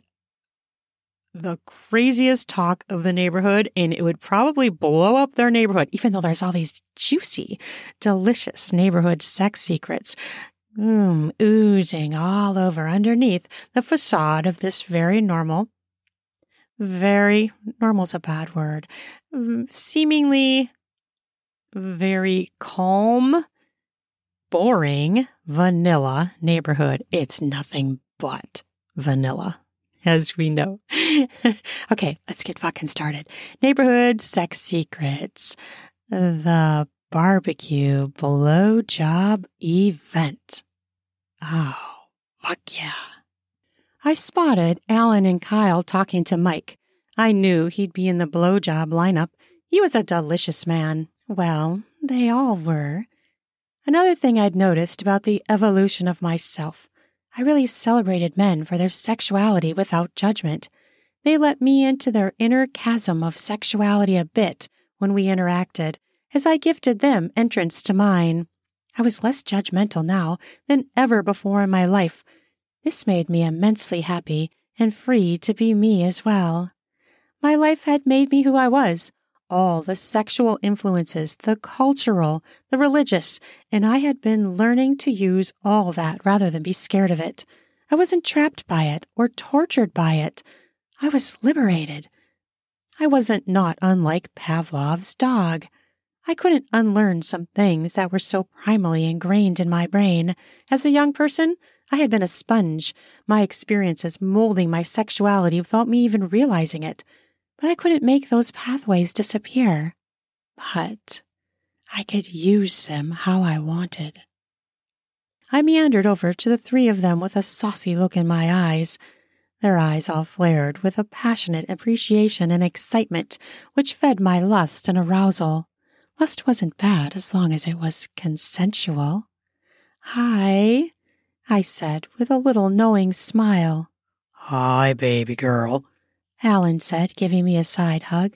the craziest talk of the neighborhood and it would probably blow up their neighborhood, even though there's all these juicy, delicious neighborhood sex secrets mm, oozing all over underneath the facade of this very normal, very normal's a bad word, mm, seemingly very calm, boring vanilla neighborhood. It's nothing but vanilla, as we know. <laughs> okay, let's get fucking started. Neighborhood sex secrets. The barbecue blow job event. Oh, fuck yeah. I spotted Alan and Kyle talking to Mike. I knew he'd be in the blowjob lineup. He was a delicious man. Well, they all were. Another thing I'd noticed about the evolution of myself, I really celebrated men for their sexuality without judgment. They let me into their inner chasm of sexuality a bit when we interacted, as I gifted them entrance to mine. I was less judgmental now than ever before in my life. This made me immensely happy and free to be me as well. My life had made me who I was, all the sexual influences, the cultural, the religious, and I had been learning to use all that rather than be scared of it. I wasn't trapped by it or tortured by it. I was liberated. I wasn't not unlike Pavlov's dog. I couldn't unlearn some things that were so primally ingrained in my brain. As a young person, I had been a sponge, my experiences molding my sexuality without me even realizing it. But I couldn't make those pathways disappear. But I could use them how I wanted. I meandered over to the three of them with a saucy look in my eyes. Their eyes all flared with a passionate appreciation and excitement which fed my lust and arousal. Lust wasn't bad as long as it was consensual. Hi, I said with a little knowing smile.
Hi, baby girl,
Alan said, giving me a side hug.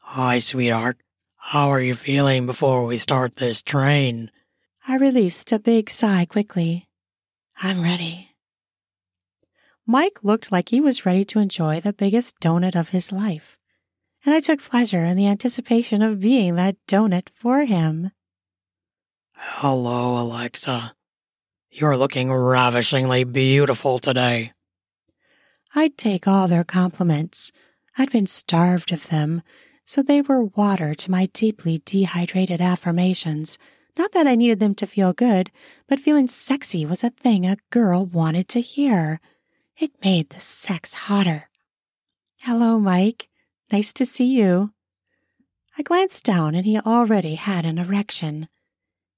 Hi, sweetheart. How are you feeling before we start this train?
I released a big sigh quickly. I'm ready. Mike looked like he was ready to enjoy the biggest donut of his life and I took pleasure in the anticipation of being that donut for him.
Hello, Alexa. You're looking ravishingly beautiful today.
I'd take all their compliments. I'd been starved of them, so they were water to my deeply dehydrated affirmations. Not that I needed them to feel good, but feeling sexy was a thing a girl wanted to hear. It made the sex hotter. Hello, Mike. Nice to see you. I glanced down and he already had an erection.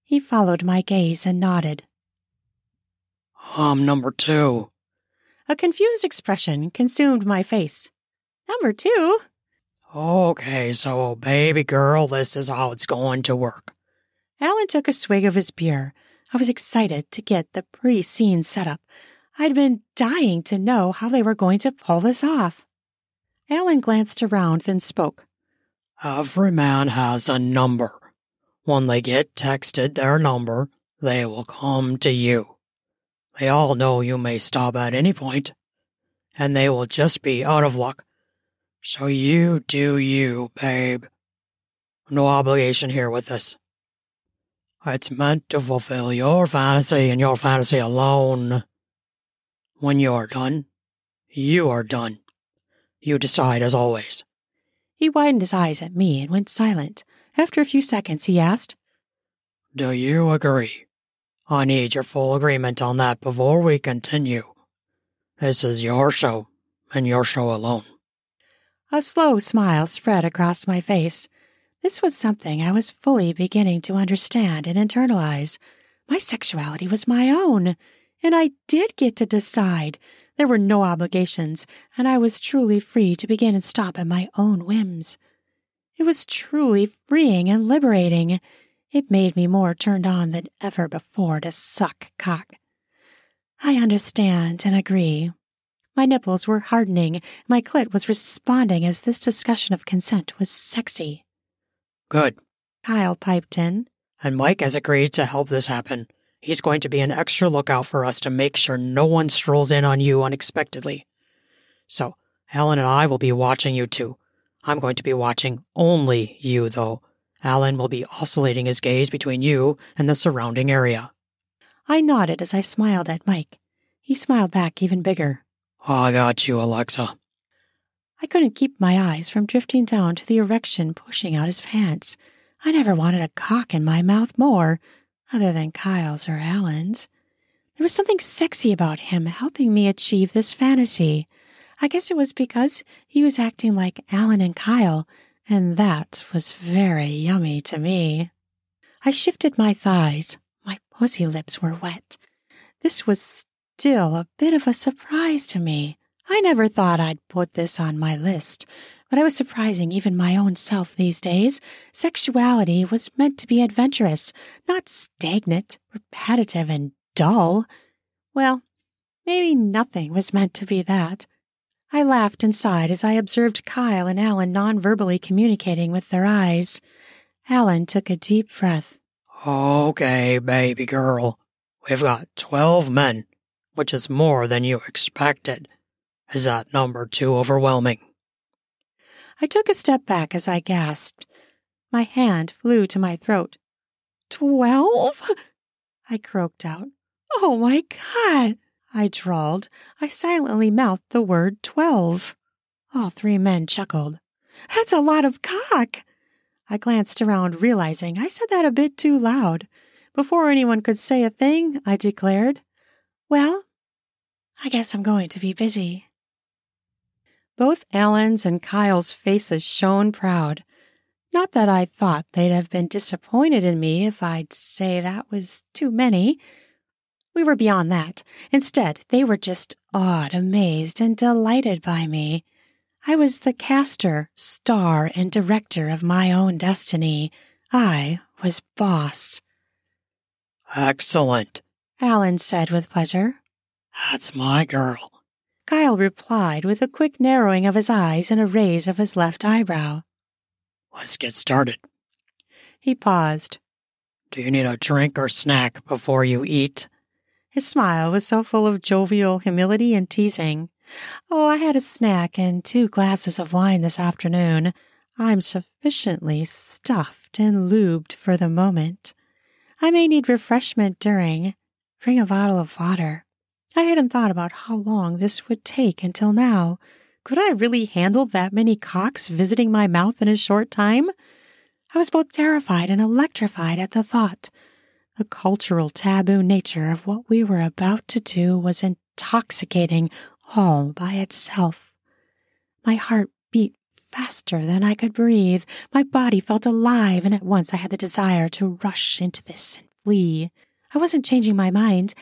He followed my gaze and nodded.
I'm number two.
A confused expression consumed my face. Number two?
Okay, so baby girl, this is how it's going to work.
Alan took a swig of his beer. I was excited to get the pre scene set up. I'd been dying to know how they were going to pull this off. Alan glanced around, then spoke.
Every man has a number. When they get texted their number, they will come to you. They all know you may stop at any point, and they will just be out of luck. So you do you, babe. No obligation here with this. It's meant to fulfill your fantasy and your fantasy alone. When you are done, you are done. You decide as always.
He widened his eyes at me and went silent. After a few seconds, he asked,
Do you agree? I need your full agreement on that before we continue. This is your show, and your show alone.
A slow smile spread across my face. This was something I was fully beginning to understand and internalize. My sexuality was my own, and I did get to decide. There were no obligations, and I was truly free to begin and stop at my own whims. It was truly freeing and liberating. It made me more turned on than ever before to suck cock. I understand and agree. My nipples were hardening, my clit was responding as this discussion of consent was sexy.
Good.
Kyle piped in.
And Mike has agreed to help this happen. He's going to be an extra lookout for us to make sure no one strolls in on you unexpectedly. So, Alan and I will be watching you too. I'm going to be watching only you, though. Alan will be oscillating his gaze between you and the surrounding area.
I nodded as I smiled at Mike. He smiled back even bigger.
I got you, Alexa.
I couldn't keep my eyes from drifting down to the erection pushing out his pants. I never wanted a cock in my mouth more, other than Kyle's or Alan's. There was something sexy about him helping me achieve this fantasy. I guess it was because he was acting like Alan and Kyle, and that was very yummy to me. I shifted my thighs. My pussy lips were wet. This was still a bit of a surprise to me. I never thought I'd put this on my list, but I was surprising even my own self these days. Sexuality was meant to be adventurous, not stagnant, repetitive, and dull. Well, maybe nothing was meant to be that. I laughed and sighed as I observed Kyle and Alan non-verbally communicating with their eyes. Alan took a deep breath.
Okay, baby girl. We've got twelve men, which is more than you expected. Is that number too overwhelming?
I took a step back as I gasped. My hand flew to my throat. Twelve? I croaked out. Oh my God! I drawled. I silently mouthed the word twelve. All three men chuckled. That's a lot of cock! I glanced around, realizing I said that a bit too loud. Before anyone could say a thing, I declared, Well, I guess I'm going to be busy. Both Alan's and Kyle's faces shone proud. Not that I thought they'd have been disappointed in me if I'd say that was too many. We were beyond that. Instead, they were just awed, amazed, and delighted by me. I was the caster, star, and director of my own destiny. I was boss.
Excellent,
Alan said with pleasure.
That's my girl.
Kyle replied with a quick narrowing of his eyes and a raise of his left eyebrow.
Let's get started.
He paused.
Do you need a drink or snack before you eat?
His smile was so full of jovial humility and teasing. Oh, I had a snack and two glasses of wine this afternoon. I'm sufficiently stuffed and lubed for the moment. I may need refreshment during. Bring a bottle of water. I hadn't thought about how long this would take until now. Could I really handle that many cocks visiting my mouth in a short time? I was both terrified and electrified at the thought. The cultural taboo nature of what we were about to do was intoxicating all by itself. My heart beat faster than I could breathe. My body felt alive, and at once I had the desire to rush into this and flee. I wasn't changing my mind,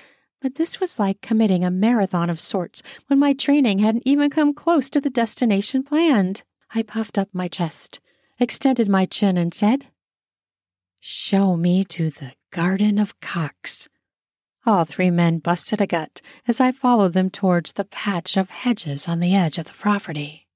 but this was like committing a marathon of sorts when my training hadn't even come close to the destination planned. I puffed up my chest, extended my chin, and said, Show me to the Garden of Cocks. All three men busted a gut as I followed them towards the patch of hedges on the edge of the property.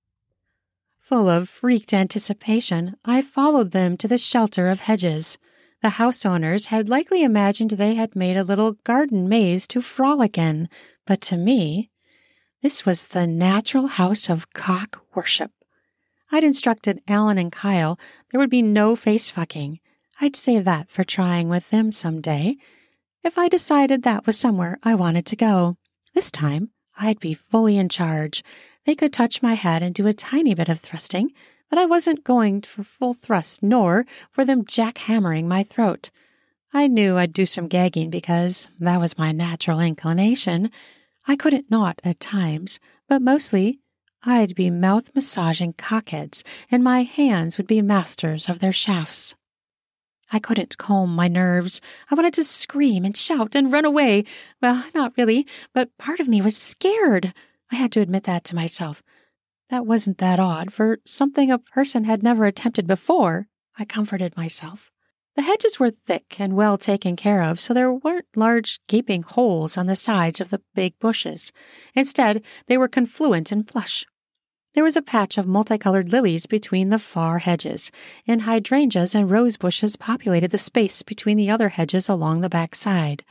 Full of freaked anticipation, I followed them to the shelter of hedges. The house owners had likely imagined they had made a little garden maze to frolic in, but to me, this was the natural house of cock worship. I'd instructed Alan and Kyle there would be no face fucking. I'd save that for trying with them some day if I decided that was somewhere I wanted to go. This time, I'd be fully in charge. They could touch my head and do a tiny bit of thrusting, but I wasn't going for full thrust, nor for them jackhammering my throat. I knew I'd do some gagging because that was my natural inclination. I couldn't not at times, but mostly I'd be mouth massaging cockheads, and my hands would be masters of their shafts. I couldn't calm my nerves. I wanted to scream and shout and run away. Well, not really, but part of me was scared. I had to admit that to myself. That wasn't that odd, for something a person had never attempted before, I comforted myself. The hedges were thick and well taken care of, so there weren't large gaping holes on the sides of the big bushes. Instead, they were confluent and flush. There was a patch of multicolored lilies between the far hedges, and hydrangeas and rose bushes populated the space between the other hedges along the back side.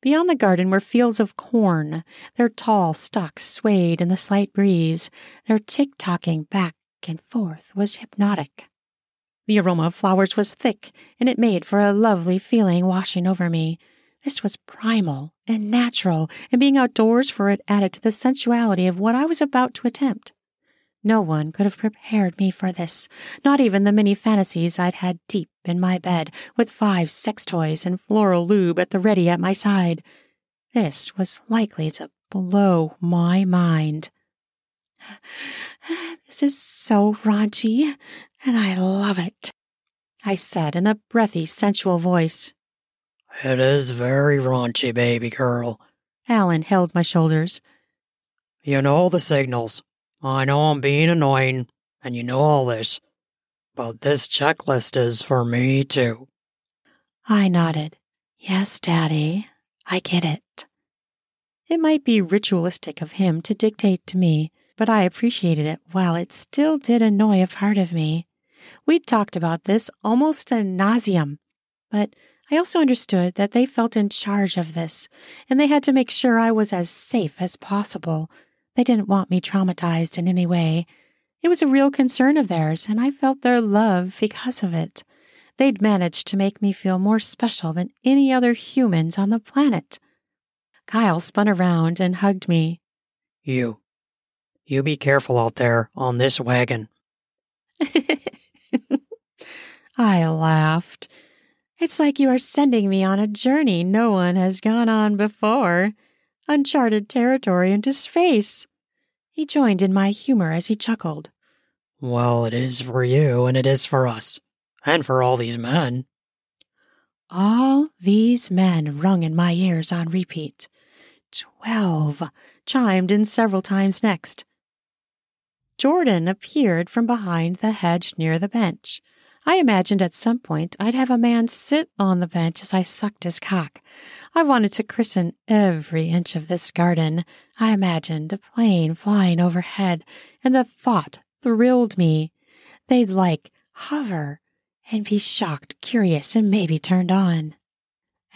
Beyond the garden were fields of corn. Their tall stalks swayed in the slight breeze. Their tick-tocking back and forth was hypnotic. The aroma of flowers was thick, and it made for a lovely feeling washing over me. This was primal and natural, and being outdoors for it added to the sensuality of what I was about to attempt. No one could have prepared me for this, not even the many fantasies I'd had deep in my bed, with five sex toys and floral lube at the ready at my side. This was likely to blow my mind. <sighs> This is so raunchy, and I love it, I said in a breathy, sensual voice.
It is very raunchy, baby girl.
Alan held my shoulders.
You know the signals. I know I'm being annoying, and you know all this, but this checklist is for me too.
I nodded. Yes, Daddy, I get it. It might be ritualistic of him to dictate to me, but I appreciated it while it still did annoy a part of me. We'd talked about this almost a nauseum, but I also understood that they felt in charge of this, and they had to make sure I was as safe as possible they didn't want me traumatized in any way. It was a real concern of theirs, and I felt their love because of it. They'd managed to make me feel more special than any other humans on the planet. Kyle spun around and hugged me.
You. You be careful out there on this wagon. <laughs>
I laughed. It's like you are sending me on a journey no one has gone on before uncharted territory into space. He joined in my humor as he chuckled.
Well, it is for you, and it is for us, and for all these men.
All these men rung in my ears on repeat. Twelve chimed in several times next. Jordan appeared from behind the hedge near the bench. I imagined at some point I'd have a man sit on the bench as I sucked his cock. I wanted to christen every inch of this garden. I imagined a plane flying overhead, and the thought thrilled me. They'd like hover and be shocked, curious, and maybe turned on.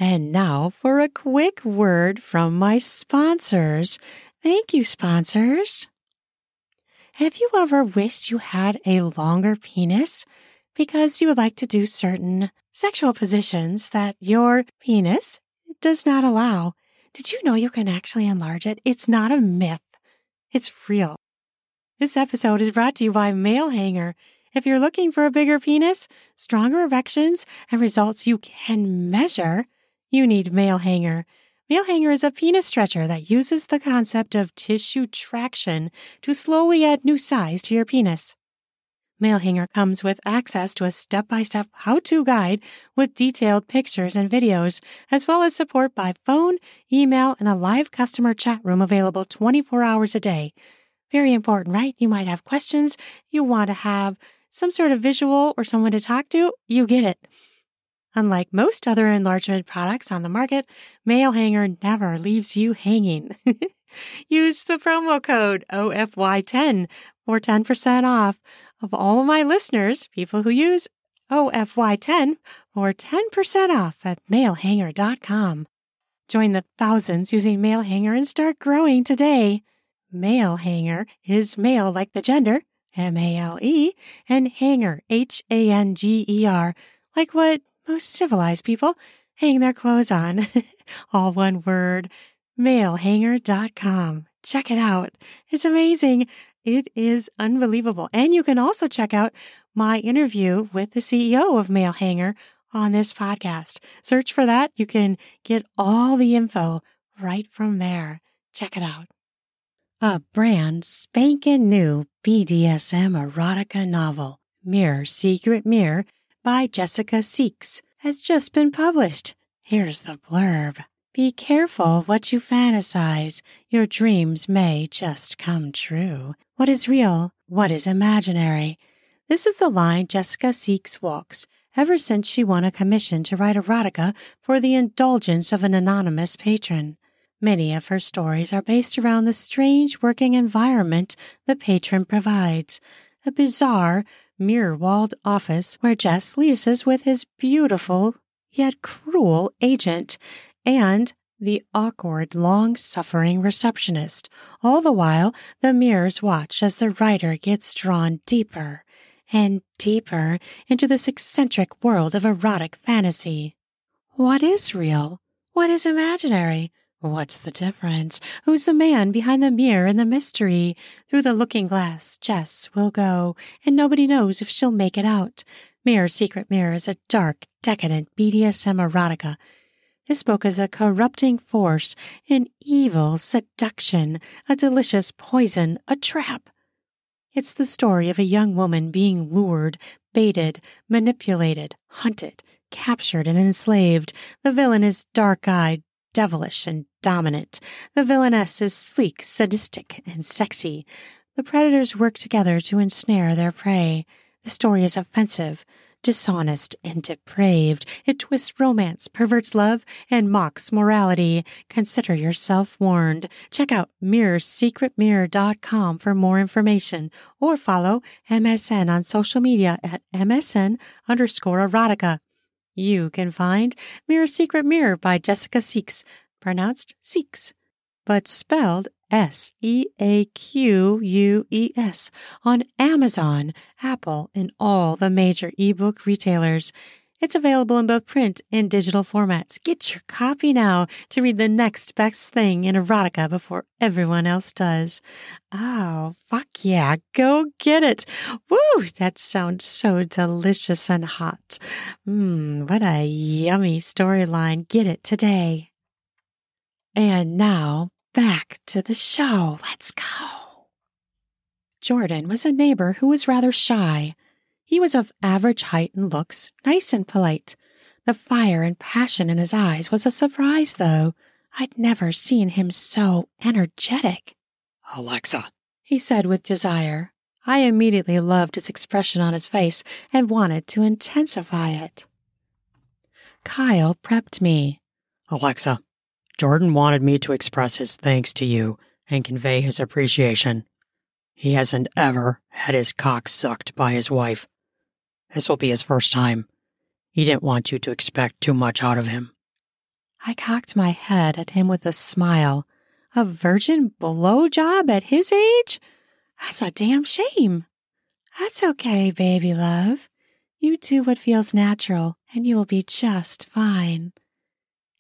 And now for a quick word from my sponsors. Thank you, sponsors. Have you ever wished you had a longer penis? Because you would like to do certain sexual positions that your penis does not allow. Did you know you can actually enlarge it? It's not a myth. It's real. This episode is brought to you by Male Hanger. If you're looking for a bigger penis, stronger erections, and results you can measure, you need Male Hanger. Male Hanger is a penis stretcher that uses the concept of tissue traction to slowly add new size to your penis. Male Hanger comes with access to a step by step how to guide with detailed pictures and videos, as well as support by phone, email, and a live customer chat room available 24 hours a day. Very important, right? You might have questions, you want to have some sort of visual or someone to talk to, you get it. Unlike most other enlargement products on the market, Male Hanger never leaves you hanging. <laughs> Use the promo code OFY10 for 10% off of all of my listeners, people who use OFY10 for 10% off at malehanger.com. Join the thousands using Male Hanger and start growing today. Male Hanger is male like the gender, M A L E, and hanger, H A N G E R, like what most civilized people hang their clothes on. <laughs> All one word. Malehanger.com. Check it out. It's amazing. It is unbelievable. And you can also check out my interview with the CEO of Male Hanger on this podcast. Search for that. You can get all the info right from there. Check it out. A brand spanking new BDSM erotica novel, Mirror Secret Mirror by Jessica Seaques, has just been published. Here's the blurb. Be careful what you fantasize. Your dreams may just come true. What is real? What is imaginary? This is the line Jessica Seaques walks ever since she won a commission to write erotica for the indulgence of an anonymous patron. Many of her stories are based around the strange working environment the patron provides, a bizarre, mirror walled office where Jess leases with his beautiful yet cruel agent and the awkward, long suffering receptionist. All the while, the mirrors watch as the writer gets drawn deeper and deeper into this eccentric world of erotic fantasy. What is real? What is imaginary? What's the difference? Who's the man behind the mirror and the mystery? Through the looking glass, Jess will go, and nobody knows if she'll make it out. Mirror Secret Mirror is a dark, decadent BDSM erotica. This book is a corrupting force, an evil seduction, a delicious poison, a trap. It's the story of a young woman being lured, baited, manipulated, hunted, captured, and enslaved. The villain is dark eyed, devilish, and dominant. The villainess is sleek, sadistic, and sexy. The predators work together to ensnare their prey. The story is offensive, dishonest, and depraved. It twists romance, perverts love, and mocks morality. Consider yourself warned. Check out mirrorsecretmirror.com for more information or follow MSM on social media at MSM underscore erotica. You can find Mirror Secret Mirror by Jessica Seaques, pronounced Seeks, but spelled S E A Q U E S on Amazon, Apple, and all the major ebook retailers. It's available in both print and digital formats. Get your copy now to read the next best thing in erotica before everyone else does. Oh, fuck yeah. Go get it. Woo! That sounds so delicious and hot. Mmm, what a yummy storyline. Get it today. And now back to the show. Let's go. Jordan was a neighbor who was rather shy. He was of average height and looks, nice and polite. The fire and passion in his eyes was a surprise, though. I'd never seen him so energetic.
Alexa,
he said with desire. I immediately loved his expression on his face and wanted to intensify it. Kyle prepped me.
Alexa, Jordan wanted me to express his thanks to you and convey his appreciation. He hasn't ever had his cock sucked by his wife. This will be his first time. He didn't want you to expect too much out of him.
I cocked my head at him with a smile. A virgin blowjob at his age? That's a damn shame. That's okay, baby love. You do what feels natural, and you will be just fine.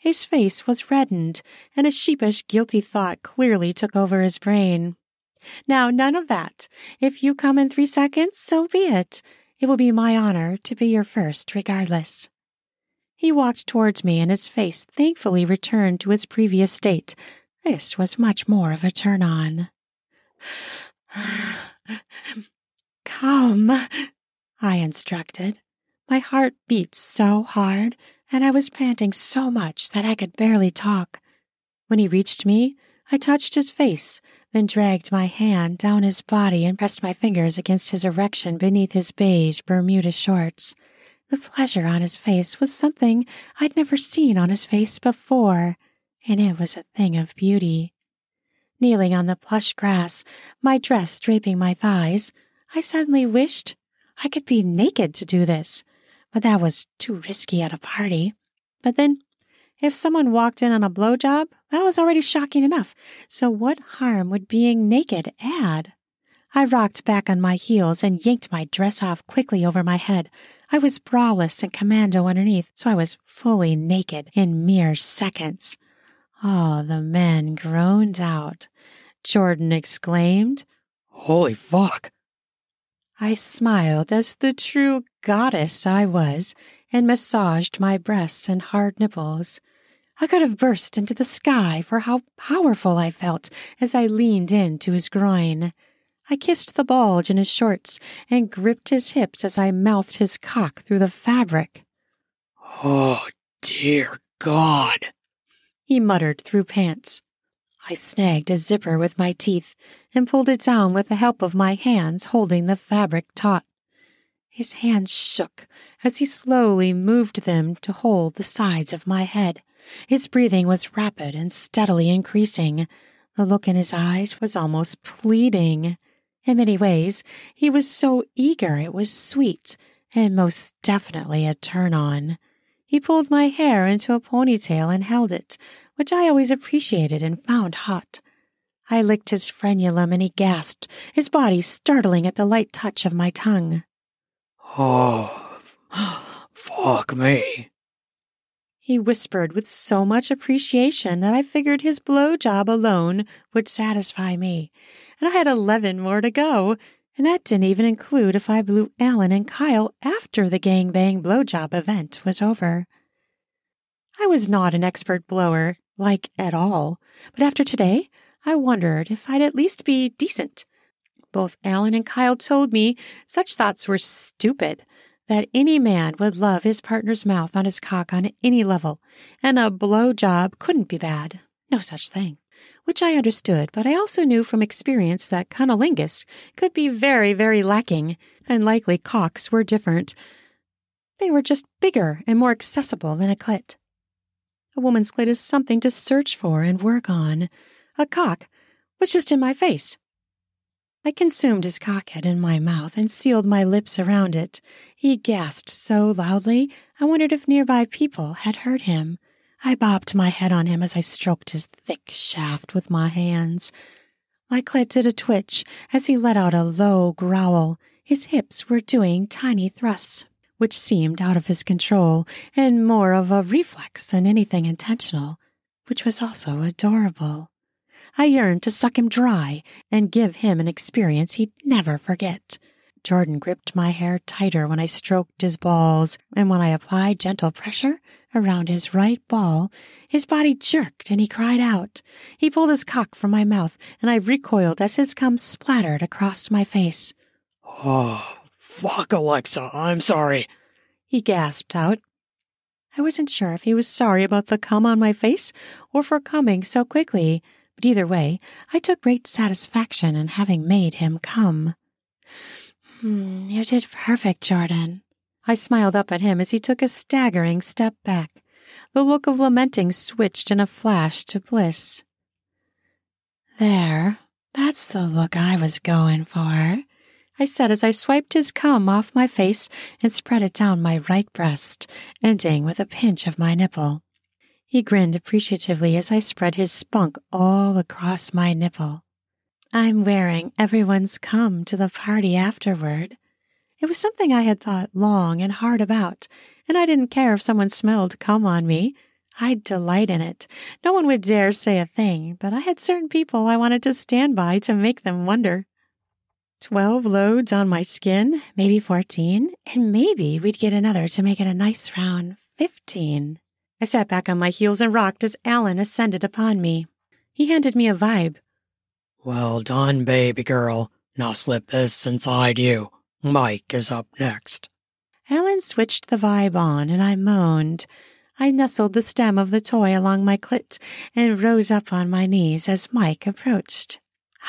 His face was reddened, and a sheepish, guilty thought clearly took over his brain. Now, none of that. If you come in three seconds, so be it. It will be my honor to be your first, regardless. He walked towards me, and his face thankfully returned to its previous state. This was much more of a turn on. <sighs> Come, I instructed. My heart beat so hard and I was panting so much that I could barely talk. When he reached me, I touched his face, then dragged my hand down his body and pressed my fingers against his erection beneath his beige Bermuda shorts. The pleasure on his face was something I'd never seen on his face before, and it was a thing of beauty. Kneeling on the plush grass, my dress draping my thighs, I suddenly wished I could be naked to do this, but that was too risky at a party. But then, if someone walked in on a blowjob, that was already shocking enough, so what harm would being naked add? I rocked back on my heels and yanked my dress off quickly over my head. I was braless and commando underneath, so I was fully naked in mere seconds. Oh, the men groaned out. Jordan exclaimed,
Holy fuck!
I smiled as the true goddess I was and massaged my breasts and hard nipples. I could have burst into the sky for how powerful I felt as I leaned into his groin. I kissed the bulge in his shorts and gripped his hips as I mouthed his cock through the fabric.
Oh, dear God,
he muttered through pants. I snagged a zipper with my teeth and pulled it down with the help of my hands holding the fabric taut. His hands shook as he slowly moved them to hold the sides of my head. His breathing was rapid and steadily increasing. The look in his eyes was almost pleading. In many ways, he was so eager it was sweet and most definitely a turn on. He pulled my hair into a ponytail and held it, which I always appreciated and found hot. I licked his frenulum and he gasped, his body startling at the light touch of my tongue.
Oh, fuck me.
He whispered with so much appreciation that I figured his blow job alone would satisfy me, and I had eleven more to go, and that didn't even include if I blew Alan and Kyle after the gangbang blowjob event was over. I was not an expert blower, like at all, but after today, I wondered if I'd at least be decent. Both Alan and Kyle told me such thoughts were stupid, that any man would love his partner's mouth on his cock on any level, and a blow job couldn't be bad. No such thing. Which I understood, but I also knew from experience that cunnilingus could be very, very lacking, and likely cocks were different. They were just bigger and more accessible than a clit. A woman's clit is something to search for and work on. A cock was just in my face. I consumed his cockhead in my mouth and sealed my lips around it. He gasped so loudly, I wondered if nearby people had heard him. I bobbed my head on him as I stroked his thick shaft with my hands. My clit did a twitch as he let out a low growl. His hips were doing tiny thrusts, which seemed out of his control and more of a reflex than anything intentional, which was also adorable. I yearned to suck him dry and give him an experience he'd never forget. Jordan gripped my hair tighter when I stroked his balls, and when I applied gentle pressure around his right ball, his body jerked and he cried out. He pulled his cock from my mouth, and I recoiled as his cum splattered across my face.
Oh, fuck, Alexa, I'm sorry.
He gasped out. I wasn't sure if he was sorry about the cum on my face or for coming so quickly but either way, I took great satisfaction in having made him come. Hmm, you did perfect, Jordan. I smiled up at him as he took a staggering step back. The look of lamenting switched in a flash to bliss. There, that's the look I was going for, I said as I swiped his cum off my face and spread it down my right breast, ending with a pinch of my nipple. He grinned appreciatively as I spread his spunk all across my nipple. I'm wearing everyone's come to the party afterward. It was something I had thought long and hard about, and I didn't care if someone smelled cum on me. I'd delight in it. No one would dare say a thing, but I had certain people I wanted to stand by to make them wonder. Twelve loads on my skin, maybe fourteen, and maybe we'd get another to make it a nice round fifteen. I sat back on my heels and rocked as Alan ascended upon me. He handed me a vibe.
Well done, baby girl. Now slip this inside you. Mike is up next.
Alan switched the vibe on, and I moaned. I nestled the stem of the toy along my clit and rose up on my knees as Mike approached.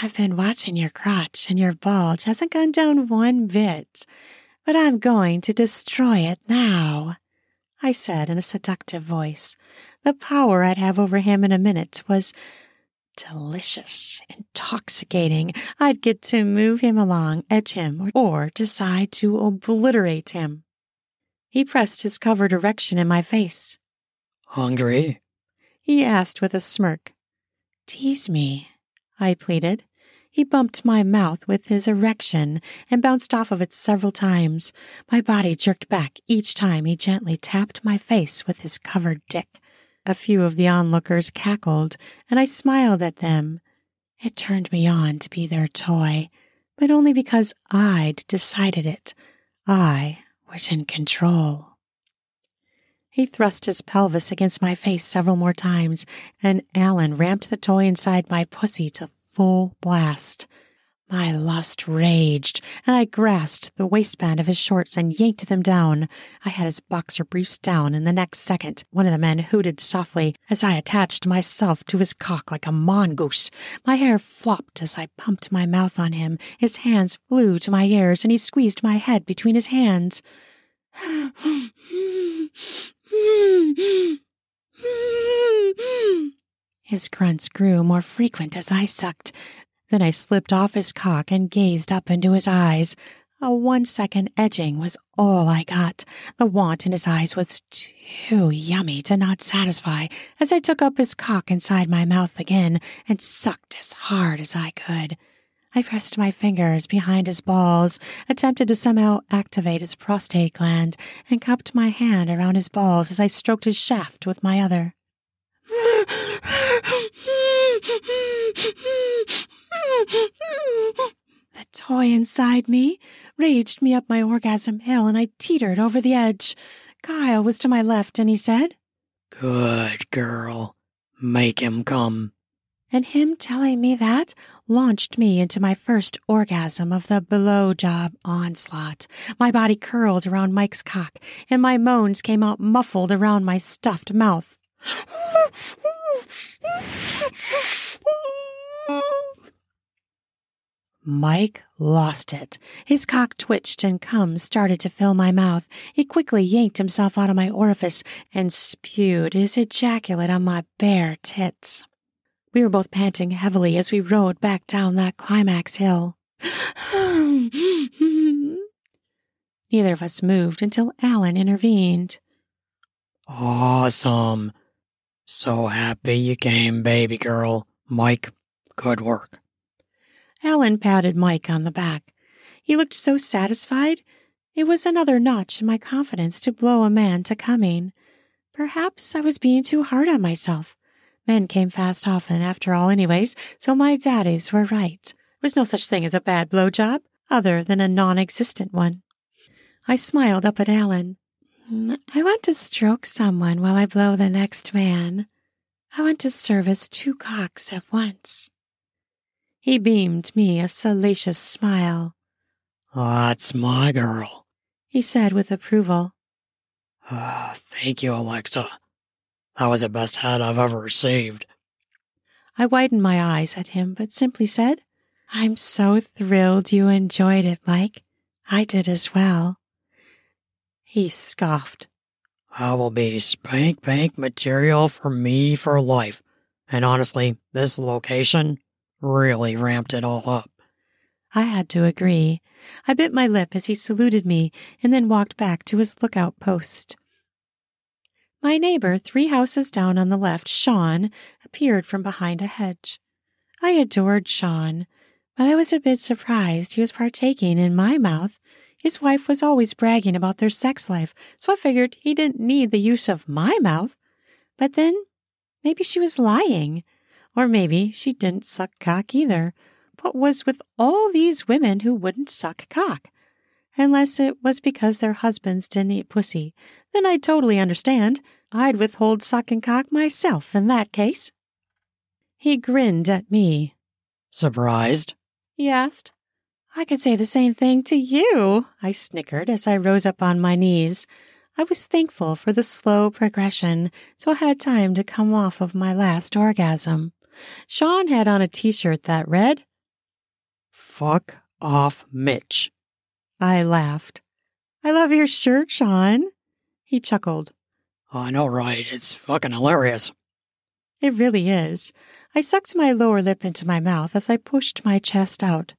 I've been watching your crotch, and your bulge hasn't gone down one bit. but I'm going to destroy it now. I said in a seductive voice. The power I'd have over him in a minute was delicious, intoxicating. I'd get to move him along, edge him, or, decide to obliterate him. He pressed his covered erection in my face.
Hungry?
He asked with a smirk. Tease me, I pleaded. He bumped my mouth with his erection and bounced off of it several times. My body jerked back each time he gently tapped my face with his covered dick. A few of the onlookers cackled, and I smiled at them. It turned me on to be their toy, but only because I'd decided it. I was in control. He thrust his pelvis against my face several more times, and Alan ramped the toy inside my pussy to full blast. My lust raged, and I grasped the waistband of his shorts and yanked them down. I had his boxer briefs down in the next second. One of the men hooted softly as I attached myself to his cock like a mongoose. My hair flopped as I pumped my mouth on him. His hands flew to my ears, and he squeezed my head between his hands. His grunts grew more frequent as I sucked. Then I slipped off his cock and gazed up into his eyes. A one second edging was all I got. The want in his eyes was too yummy to not satisfy as I took up his cock inside my mouth again and sucked as hard as I could. I pressed my fingers behind his balls, attempted to somehow activate his prostate gland, and cupped my hand around his balls as I stroked his shaft with my other. The toy inside me raged me up my orgasm hill, and I teetered over the edge. Kyle was to my left, and he said,
Good girl. Make him come.
And him telling me that launched me into my first orgasm of the below job onslaught. My body curled around Mike's cock, and my moans came out muffled around my stuffed mouth. Mike lost it. His cock twitched and cum started to fill my mouth. He quickly yanked himself out of my orifice and spewed his ejaculate on my bare tits. We were both panting heavily as we rode back down that climax hill. Neither of us moved until Alan intervened.
Awesome. So happy you came, baby girl. Mike, good work.
Alan patted Mike on the back. He looked so satisfied. It was another notch in my confidence to blow a man to coming. Perhaps I was being too hard on myself. Men came fast often, after all, anyways, so my daddies were right. There was no such thing as a bad blowjob, other than a non existent one. I smiled up at Alan. I want to stroke someone while I blow the next man. I want to service two cocks at once. He beamed me a salacious smile.
That's my girl.
He said with approval.
Uh, thank you, Alexa. That was the best head I've ever received.
I widened my eyes at him, but simply said, I'm so thrilled you enjoyed it, Mike. I did as well. He scoffed.
I will be spank bank material for me for life. And honestly, this location really ramped it all up.
I had to agree. I bit my lip as he saluted me and then walked back to his lookout post. My neighbor, three houses down on the left, Sean, appeared from behind a hedge. I adored Sean, but I was a bit surprised he was partaking in my mouth. His wife was always bragging about their sex life, so I figured he didn't need the use of my mouth. But then maybe she was lying. Or maybe she didn't suck cock either, but was with all these women who wouldn't suck cock. Unless it was because their husbands didn't eat pussy, then I'd totally understand. I'd withhold sucking cock myself in that case. He grinned at me.
Surprised?
He asked. I could say the same thing to you, I snickered as I rose up on my knees. I was thankful for the slow progression, so I had time to come off of my last orgasm. Sean had on a t shirt that read,
Fuck off, Mitch.
I laughed. I love your shirt, Sean. He chuckled.
I know, right? It's fucking hilarious.
It really is. I sucked my lower lip into my mouth as I pushed my chest out.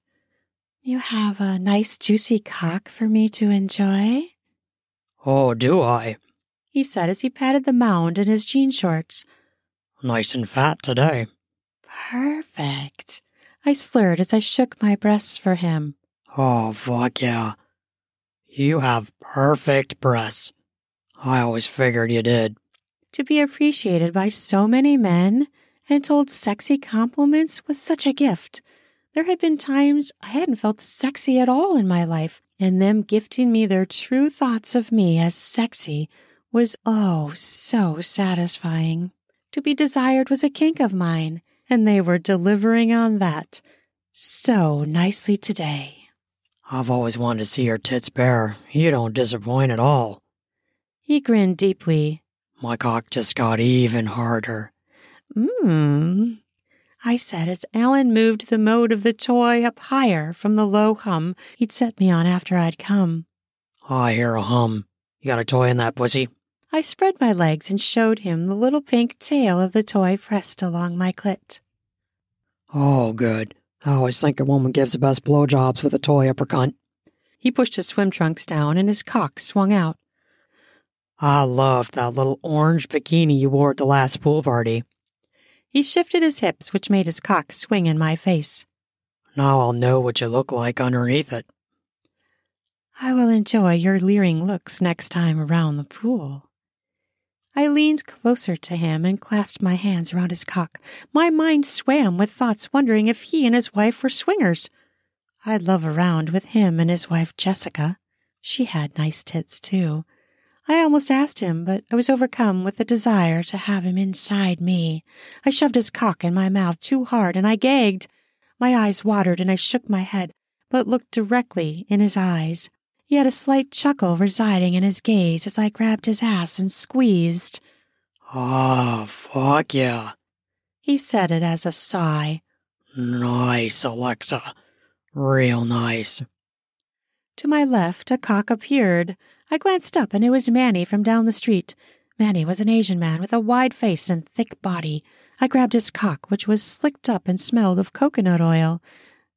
You have a nice juicy cock for me to enjoy?
Oh, do I?
He said as he patted the mound in his jean shorts.
Nice and fat today.
Perfect. I slurred as I shook my breasts for him.
Oh, fuck yeah. You have perfect breasts. I always figured you did.
To be appreciated by so many men and told sexy compliments was such a gift. There had been times I hadn't felt sexy at all in my life, and them gifting me their true thoughts of me as sexy was oh so satisfying. To be desired was a kink of mine, and they were delivering on that so nicely today.
I've always wanted to see your tits bare. You don't disappoint at all.
He grinned deeply.
My cock just got even harder.
Mmm, I said as Alan moved the mode of the toy up higher from the low hum he'd set me on after I'd come.
I hear a hum. You got a toy in that pussy?
I spread my legs and showed him the little pink tail of the toy pressed along my clit.
Oh, good. I always think a woman gives the best blowjobs with a toy up her cunt.
He pushed his swim trunks down and his cock swung out.
I loved that little orange bikini you wore at the last pool party.
He shifted his hips, which made his cock swing in my face.
Now I'll know what you look like underneath it.
I will enjoy your leering looks next time around the pool. I leaned closer to him and clasped my hands around his cock. My mind swam with thoughts wondering if he and his wife were swingers. I'd love around with him and his wife Jessica. She had nice tits, too. I almost asked him, but I was overcome with the desire to have him inside me. I shoved his cock in my mouth too hard and I gagged. My eyes watered and I shook my head, but looked directly in his eyes. He had a slight chuckle residing in his gaze as I grabbed his ass and squeezed.
Oh, fuck yeah.
He said it as a sigh.
Nice, Alexa. Real nice.
To my left, a cock appeared. I glanced up and it was Manny from down the street. Manny was an Asian man with a wide face and thick body. I grabbed his cock, which was slicked up and smelled of coconut oil.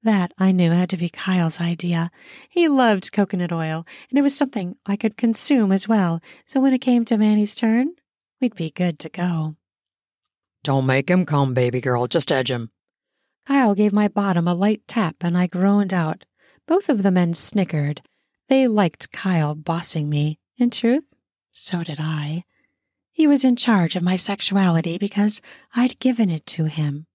That, I knew, had to be Kyle's idea. He loved coconut oil, and it was something I could consume as well, so when it came to Manny's turn, we'd be good to go.
Don't make him come, baby girl. Just edge him.
Kyle gave my bottom a light tap, and I groaned out. Both of the men snickered. They liked Kyle bossing me. In truth, so did I. He was in charge of my sexuality because I'd given it to him.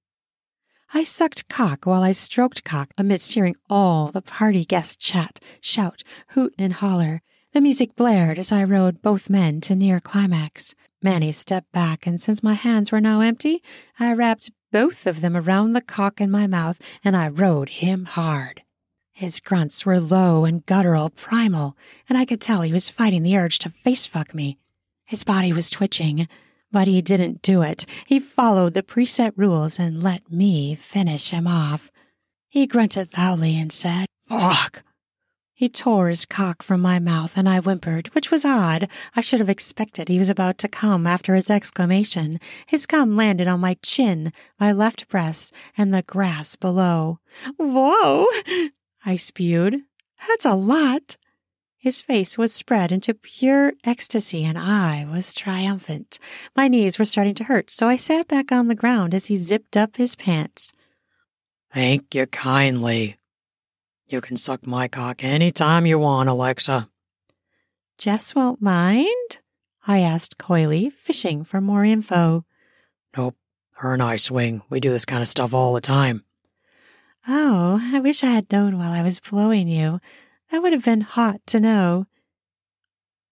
I sucked cock while I stroked cock amidst hearing all the party guests chat, shout, hoot, and holler. The music blared as I rode both men to near climax. Manny stepped back, and since my hands were now empty, I wrapped both of them around the cock in my mouth and I rode him hard. His grunts were low and guttural, primal, and I could tell he was fighting the urge to face fuck me. His body was twitching, but he didn't do it. He followed the preset rules and let me finish him off. He grunted loudly and said, Fuck! He tore his cock from my mouth and I whimpered, which was odd. I should have expected he was about to come after his exclamation. His cum landed on my chin, my left breast, and the grass below. Whoa! I spewed. That's a lot. His face was spread into pure ecstasy, and I was triumphant. My knees were starting to hurt, so I sat back on the ground as he zipped up his pants.
Thank you kindly. You can suck my cock any time you want, Alexa.
Jess won't mind? I asked coyly, fishing for more info.
Nope. Her and I swing. We do this kind of stuff all the time.
Oh, I wish I had known while I was blowing you. That would have been hot to know.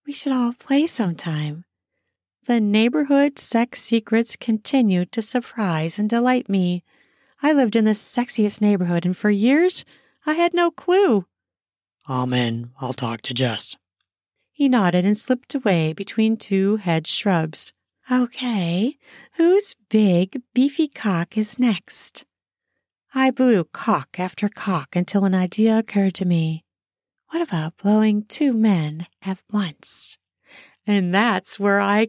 We should all play sometime. The neighborhood sex secrets continued to surprise and delight me. I lived in the sexiest neighborhood, and for years I had no clue.
Amen. I'll talk to Jess.
He nodded and slipped away between two hedge shrubs. Okay, whose big, beefy cock is next? I blew cock after cock until an idea occurred to me. what about blowing two men at once? And that's where I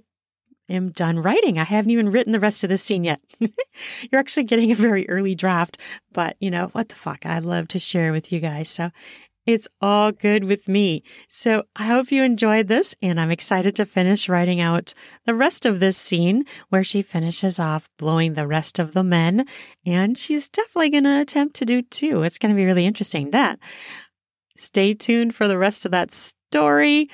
am done writing. I haven't even written the rest of the scene yet. <laughs> You're actually getting a very early draft, but you know, what the fuck? I'd love to share with you guys. So it's all good with me. So I hope you enjoyed this and I'm excited to finish writing out the rest of this scene where she finishes off blowing the rest of the men. And she's definitely going to attempt to do two. It's going to be really interesting that. Stay tuned for the rest of that story.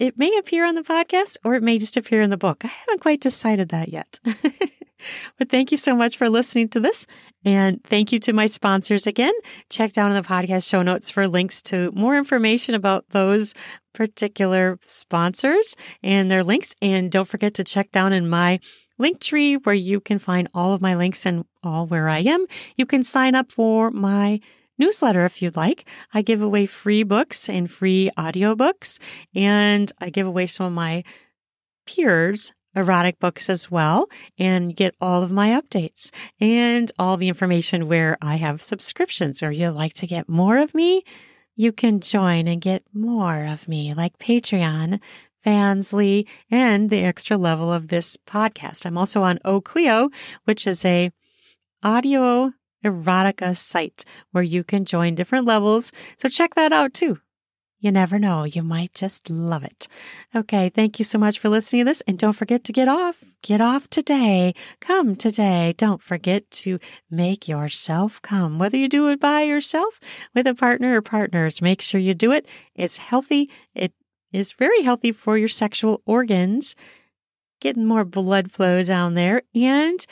It may appear on the podcast or it may just appear in the book. I haven't quite decided that yet. <laughs> but thank you so much for listening to this. And thank you to my sponsors again. Check down in the podcast show notes for links to more information about those particular sponsors and their links. And don't forget to check down in my link tree where you can find all of my links and all where I am. You can sign up for my newsletter if you'd like. I give away free books and free audiobooks, and I give away some of my peers erotic books as well and get all of my updates and all the information where I have subscriptions or you'd like to get more of me, you can join and get more of me like Patreon, Fansly, and the extra level of this podcast. I'm also on Ocleo, which is a audio erotica site where you can join different levels. So check that out too. You never know. You might just love it. Okay. Thank you so much for listening to this. And don't forget to get off. Get off today. Come today. Don't forget to make yourself come. Whether you do it by yourself, with a partner or partners, make sure you do it. It's healthy. It is very healthy for your sexual organs, getting more blood flow down there and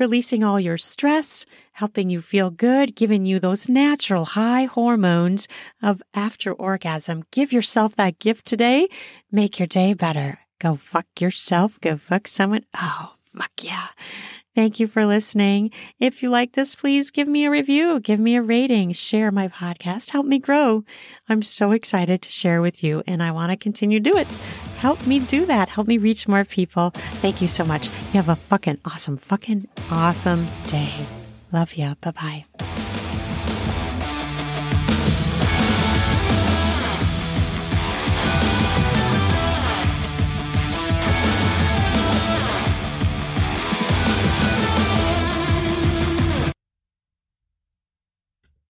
releasing all your stress, helping you feel good, giving you those natural high hormones of after orgasm. Give yourself that gift today. Make your day better. Go fuck yourself. Go fuck someone. Oh, fuck yeah. Thank you for listening. If you like this, please give me a review, give me a rating, share my podcast, help me grow. I'm so excited to share with you and I want to continue to do it help me do that. Help me reach more people. Thank you so much. You have a fucking awesome, fucking awesome day. Love ya. Bye bye.